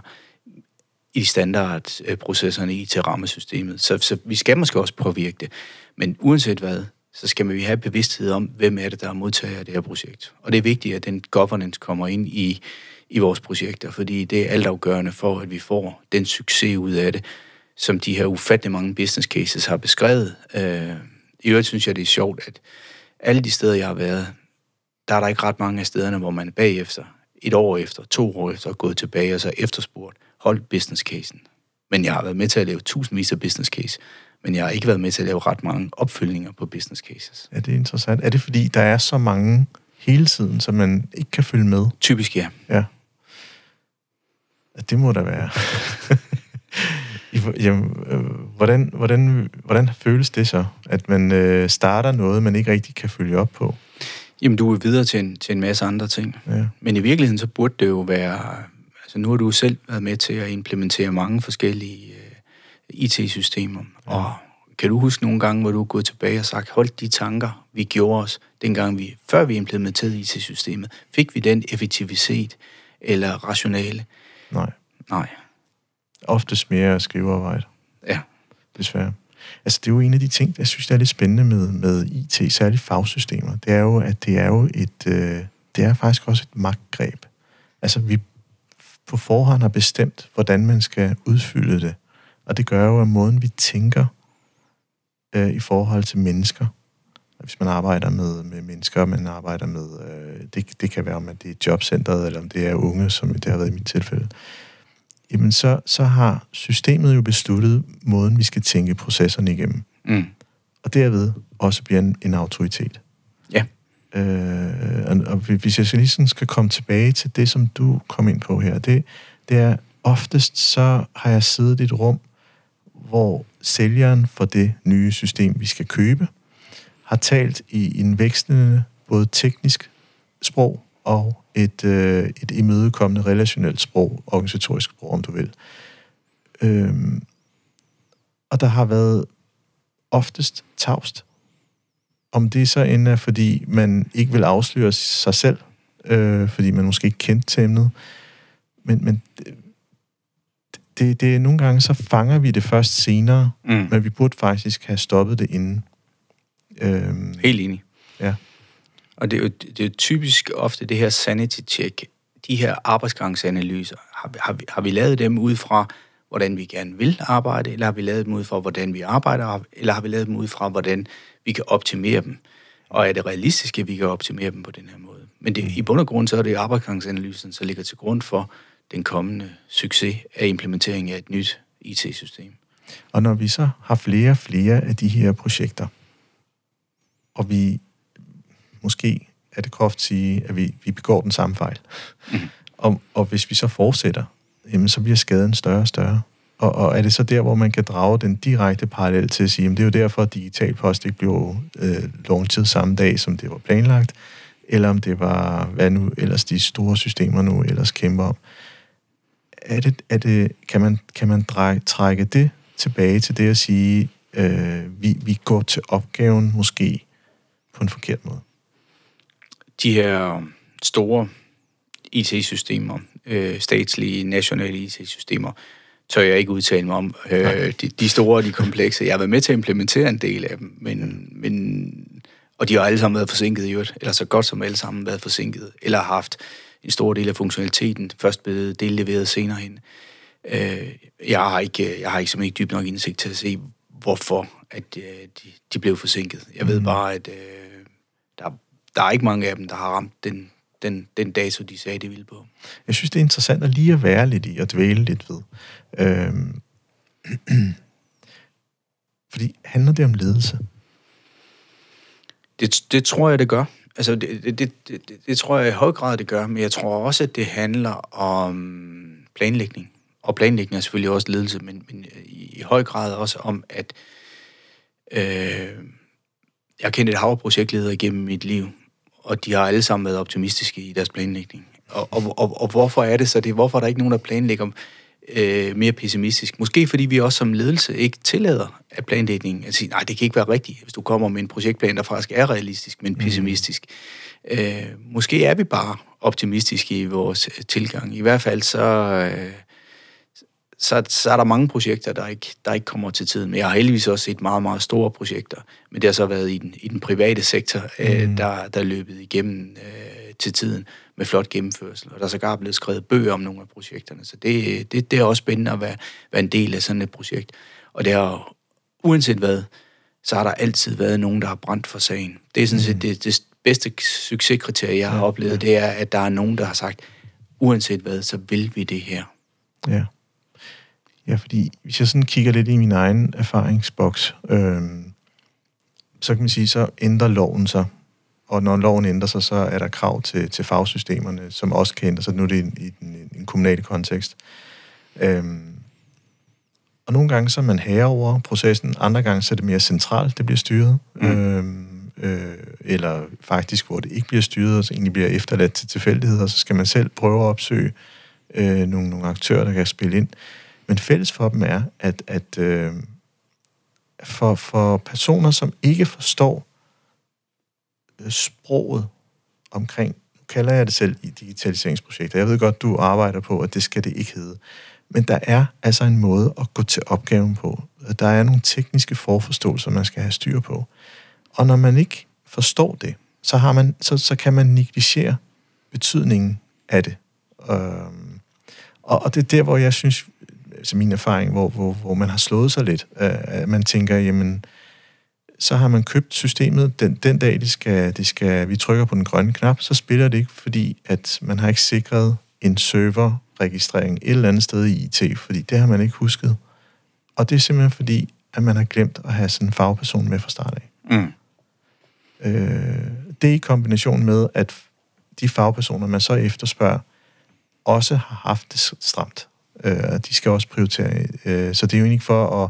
i standardprocesserne i til rammesystemet. Så, så vi skal måske også påvirke det. Men uanset hvad, så skal vi have bevidsthed om, hvem er det, der er modtager af det her projekt. Og det er vigtigt, at den governance kommer ind i, i vores projekter, fordi det er altafgørende for, at vi får den succes ud af det, som de her ufattelig mange business cases har beskrevet. Øh, I øvrigt synes jeg, det er sjovt, at alle de steder, jeg har været, der er der ikke ret mange af stederne, hvor man bagefter, et år efter, to år efter, er gået tilbage og så efterspurgt, holdt business casen. Men jeg har været med til at lave tusindvis af business case, men jeg har ikke været med til at lave ret mange opfølgninger på business cases. Ja, det er interessant. Er det fordi, der er så mange hele tiden, så man ikke kan følge med? Typisk ja. Ja. Det må der være. Jamen, øh, hvordan, hvordan, hvordan føles det så, at man øh, starter noget, man ikke rigtig kan følge op på? Jamen, du er videre til en, til en masse andre ting. Ja. Men i virkeligheden, så burde det jo være... Altså, nu har du selv været med til at implementere mange forskellige øh, IT-systemer. Ja. Og kan du huske nogle gange, hvor du er gået tilbage og sagt, hold de tanker, vi gjorde os, dengang vi, før vi implementerede IT-systemet, fik vi den effektivitet eller rationale? Nej. Nej. Oftest mere skrivearbejde. Ja. Desværre. Altså, det er jo en af de ting, jeg synes, der er lidt spændende med, med IT, særligt fagsystemer. Det er jo, at det er jo et, øh, det er faktisk også et magtgreb. Altså, vi på forhånd har bestemt, hvordan man skal udfylde det. Og det gør jo, at måden, vi tænker øh, i forhold til mennesker, hvis man arbejder med, med mennesker, man arbejder med, øh, det, det kan være, om det er jobcentret, eller om det er unge, som det har været i mit tilfælde, jamen så, så har systemet jo besluttet måden, vi skal tænke processerne igennem. Mm. Og derved også bliver en, en autoritet. Ja. Øh, og, og hvis jeg lige sådan skal komme tilbage til det, som du kom ind på her, det, det er oftest så har jeg siddet i et rum, hvor sælgeren for det nye system, vi skal købe, har talt i en vekslende både teknisk sprog og et, øh, et imødekommende relationelt sprog, organisatorisk sprog, om du vil. Øhm, og der har været oftest tavst om det så end er, fordi man ikke vil afsløre sig selv, øh, fordi man måske ikke kendte til emnet. Men, men det, det, nogle gange så fanger vi det først senere, mm. men vi burde faktisk have stoppet det inden. Øhm, Helt enig. Ja. Og det er, jo, det er jo typisk ofte det her sanity check, de her arbejdsgangsanalyser, har, har, vi, har vi lavet dem ud fra, hvordan vi gerne vil arbejde, eller har vi lavet dem ud fra, hvordan vi arbejder, eller har vi lavet dem ud fra, hvordan vi kan optimere dem? Og er det realistisk, at vi kan optimere dem på den her måde? Men det, i bund og grund, så er det arbejdsgangsanalysen, der ligger til grund for den kommende succes af implementering af et nyt IT-system. Og når vi så har flere og flere af de her projekter, og vi måske er det groft sige, at vi, vi begår den samme fejl. Mm. Og, og hvis vi så fortsætter, jamen så bliver skaden større og større. Og, og er det så der, hvor man kan drage den direkte parallel til at sige, at det er jo derfor, at digital post ikke blev øh, launchet samme dag, som det var planlagt, eller om det var, hvad nu ellers de store systemer nu ellers kæmper om. Er det, er det, kan man, kan man drække, trække det tilbage til det at sige, øh, vi, vi går til opgaven måske på en forkert måde? De her store IT-systemer, øh, statslige, nationale IT-systemer, tør jeg ikke udtale mig om. Øh, de, de store og de komplekse. Jeg har været med til at implementere en del af dem, men, men, og de har alle sammen været forsinket i øvrigt, eller så godt som alle sammen været forsinket, eller haft en stor del af funktionaliteten først blevet delleveret senere hen. Øh, jeg har ikke, jeg har ikke simpelthen ikke dybt nok indsigt til at se, hvorfor at, øh, de, de blev forsinket. Jeg ved mm. bare, at øh, der, der er ikke mange af dem, der har ramt den, den, den dato, de sagde, det ville på. Jeg synes, det er interessant at lige at være lidt i og dvæle lidt ved. Øhm. Fordi handler det om ledelse? Det, det tror jeg, det gør. Altså, det, det, det, det, det tror jeg i høj grad, det gør, men jeg tror også, at det handler om planlægning. Og planlægning er selvfølgelig også ledelse, men, men i, i høj grad også om, at øh, jeg har kendt et hav projektleder igennem mit liv, og de har alle sammen været optimistiske i deres planlægning. Og, og, og, og hvorfor er det så det? Hvorfor er der ikke nogen, der planlægger øh, mere pessimistisk? Måske fordi vi også som ledelse ikke tillader at planlægningen at sige, nej, det kan ikke være rigtigt, hvis du kommer med en projektplan, der faktisk er realistisk, men mm. pessimistisk. Øh, måske er vi bare optimistiske i vores øh, tilgang. I hvert fald så... Øh, så, så er der mange projekter, der ikke, der ikke kommer til tiden. Men jeg har heldigvis også set meget, meget store projekter. Men det har så været i den, i den private sektor, øh, mm. der, der er løbet igennem øh, til tiden med flot gennemførsel. Og der er sågar blevet skrevet bøger om nogle af projekterne. Så det, det, det er også spændende at være, være en del af sådan et projekt. Og det har, uanset hvad, så har der altid været nogen, der har brændt for sagen. Det er sådan set mm. det, det bedste succeskriterie, jeg har ja, oplevet, ja. det er, at der er nogen, der har sagt, uanset hvad, så vil vi det her. Ja. Ja, fordi hvis jeg sådan kigger lidt i min egen erfaringsboks, øh, så kan man sige, så ændrer loven sig. Og når loven ændrer sig, så er der krav til, til fagsystemerne, som også kan ændre sig. Nu er det i, i, en, en kommunal kontekst. Øh, og nogle gange så er man herre over processen, andre gange så er det mere centralt, det bliver styret. Mm. Øh, øh, eller faktisk, hvor det ikke bliver styret, og så egentlig bliver efterladt til tilfældigheder, så skal man selv prøve at opsøge øh, nogle, nogle aktører, der kan spille ind. Men fælles for dem er, at, at øh, for, for personer, som ikke forstår øh, sproget omkring, nu kalder jeg det selv i digitaliseringsprojekter, jeg ved godt, du arbejder på, at det skal det ikke hedde, men der er altså en måde at gå til opgaven på. Der er nogle tekniske forforståelser, man skal have styr på. Og når man ikke forstår det, så, har man, så, så kan man negligere betydningen af det. Øhm, og, og det er der, hvor jeg synes, altså min erfaring, hvor, hvor, hvor man har slået sig lidt. at man tænker, jamen, så har man købt systemet den, den dag, det skal, det skal, vi trykker på den grønne knap, så spiller det ikke, fordi at man har ikke sikret en serverregistrering et eller andet sted i IT, fordi det har man ikke husket. Og det er simpelthen fordi, at man har glemt at have sådan en fagperson med fra start af. Mm. Øh, det i kombination med, at de fagpersoner, man så efterspørger, også har haft det stramt. Øh, de skal også prioritere. Øh, så det er jo ikke for at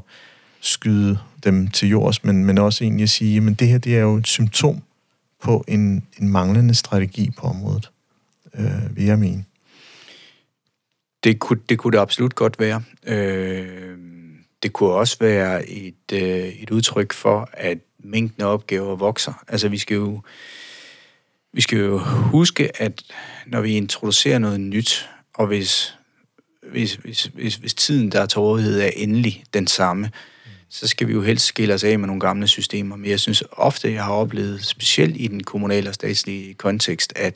skyde dem til jords, men, men også egentlig at sige, at det her det er jo et symptom på en, en manglende strategi på området, øh, vil jeg mene. Det kunne, det kunne det absolut godt være. Øh, det kunne også være et, øh, et udtryk for, at mængden af opgaver vokser. Altså vi skal jo, vi skal jo huske, at når vi introducerer noget nyt, og hvis, hvis, hvis, hvis, hvis tiden, der er til rådighed, er endelig den samme, så skal vi jo helst skille os af med nogle gamle systemer. Men jeg synes ofte, jeg har oplevet, specielt i den kommunale og statslige kontekst, at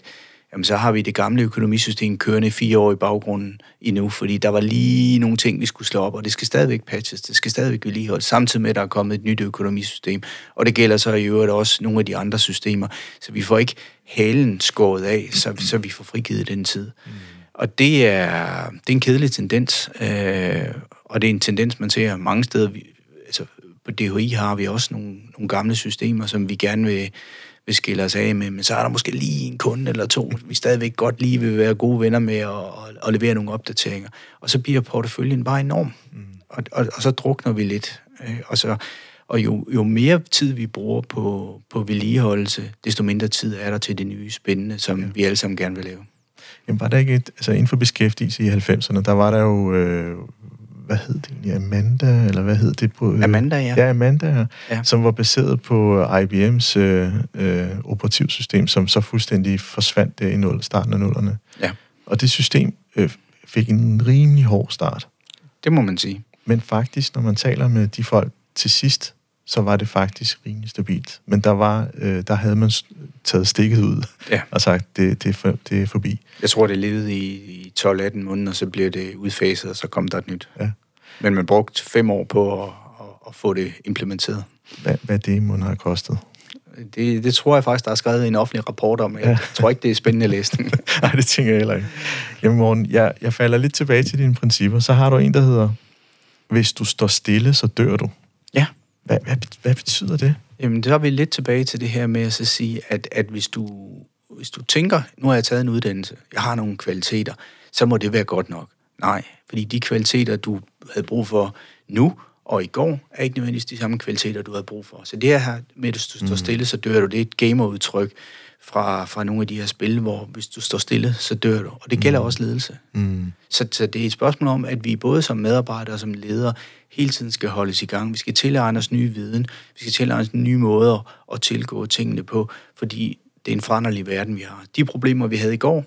jamen, så har vi det gamle økonomisystem kørende fire år i baggrunden endnu, fordi der var lige nogle ting, vi skulle slå op, og det skal stadigvæk patches, det skal stadigvæk vedligeholdes, samtidig med, at der er kommet et nyt økonomisystem. Og det gælder så i øvrigt også nogle af de andre systemer, så vi får ikke halen skåret af, så, så vi får frigivet den tid. Mm. Og det er, det er en kedelig tendens, øh, og det er en tendens, man ser mange steder. Altså, på DHI har vi også nogle, nogle gamle systemer, som vi gerne vil vil skille os af med, men så er der måske lige en kunde eller to, vi stadigvæk godt lige vil være gode venner med og, og, og levere nogle opdateringer. Og så bliver porteføljen bare enorm. Mm. Og, og, og så drukner vi lidt. Øh, og så, og jo, jo mere tid vi bruger på, på vedligeholdelse, desto mindre tid er der til det nye spændende, som ja. vi alle sammen gerne vil lave. Jamen var der ikke et, altså inden for beskæftigelse i 90'erne, der var der jo øh, hvad hed det egentlig, Amanda, eller hvad hed det? På, øh, Amanda, ja. Ja, Amanda, ja. som var baseret på IBM's øh, øh, operativsystem, som så fuldstændig forsvandt der i 0, starten af nullerne. Ja. Og det system øh, fik en rimelig hård start. Det må man sige. Men faktisk, når man taler med de folk til sidst, så var det faktisk rimelig stabilt. Men der var, øh, der havde man taget stikket ud ja. og sagt, det, det, er for, det er forbi. Jeg tror, det levede i, i 12-18 måneder, så blev det udfaset, og så kom der et nyt. Ja. Men man brugte fem år på at, at, at få det implementeret. Hvad, hvad det må have kostet? Det, det tror jeg faktisk, der er skrevet en offentlig rapport om. Jeg ja. tror ikke, det er spændende læsning. Nej, det tænker jeg heller ikke. Jamen morgen, jeg, jeg falder lidt tilbage til dine principper. Så har du en, der hedder, hvis du står stille, så dør du. Hvad, hvad, hvad betyder det? Jamen, så er vi lidt tilbage til det her med at så sige, at, at hvis, du, hvis du tænker, nu har jeg taget en uddannelse, jeg har nogle kvaliteter, så må det være godt nok. Nej, fordi de kvaliteter, du havde brug for nu og i går, er ikke nødvendigvis de samme kvaliteter, du havde brug for. Så det her med, at du står mm. stille, så dør du, det er et gamerudtryk fra, fra nogle af de her spil, hvor hvis du står stille, så dør du. Og det gælder mm. også ledelse. Mm. Så, så det er et spørgsmål om, at vi både som medarbejdere og som ledere hele tiden skal holdes i gang. Vi skal tilegne os nye viden. Vi skal tilegne os nye måder at tilgå tingene på, fordi det er en foranderlig verden, vi har. De problemer, vi havde i går,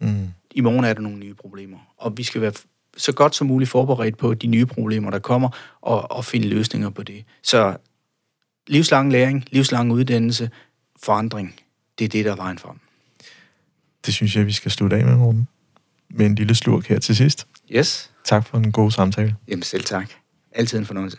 mm. i morgen er der nogle nye problemer. Og vi skal være så godt som muligt forberedt på de nye problemer, der kommer, og, og finde løsninger på det. Så livslang læring, livslang uddannelse, forandring, det er det, der er vejen frem. Det synes jeg, vi skal slutte af med, Morten. Med en lille slurk her til sidst. Yes. Tak for en god samtale. Jamen selv tak. Altid en fornøjelse.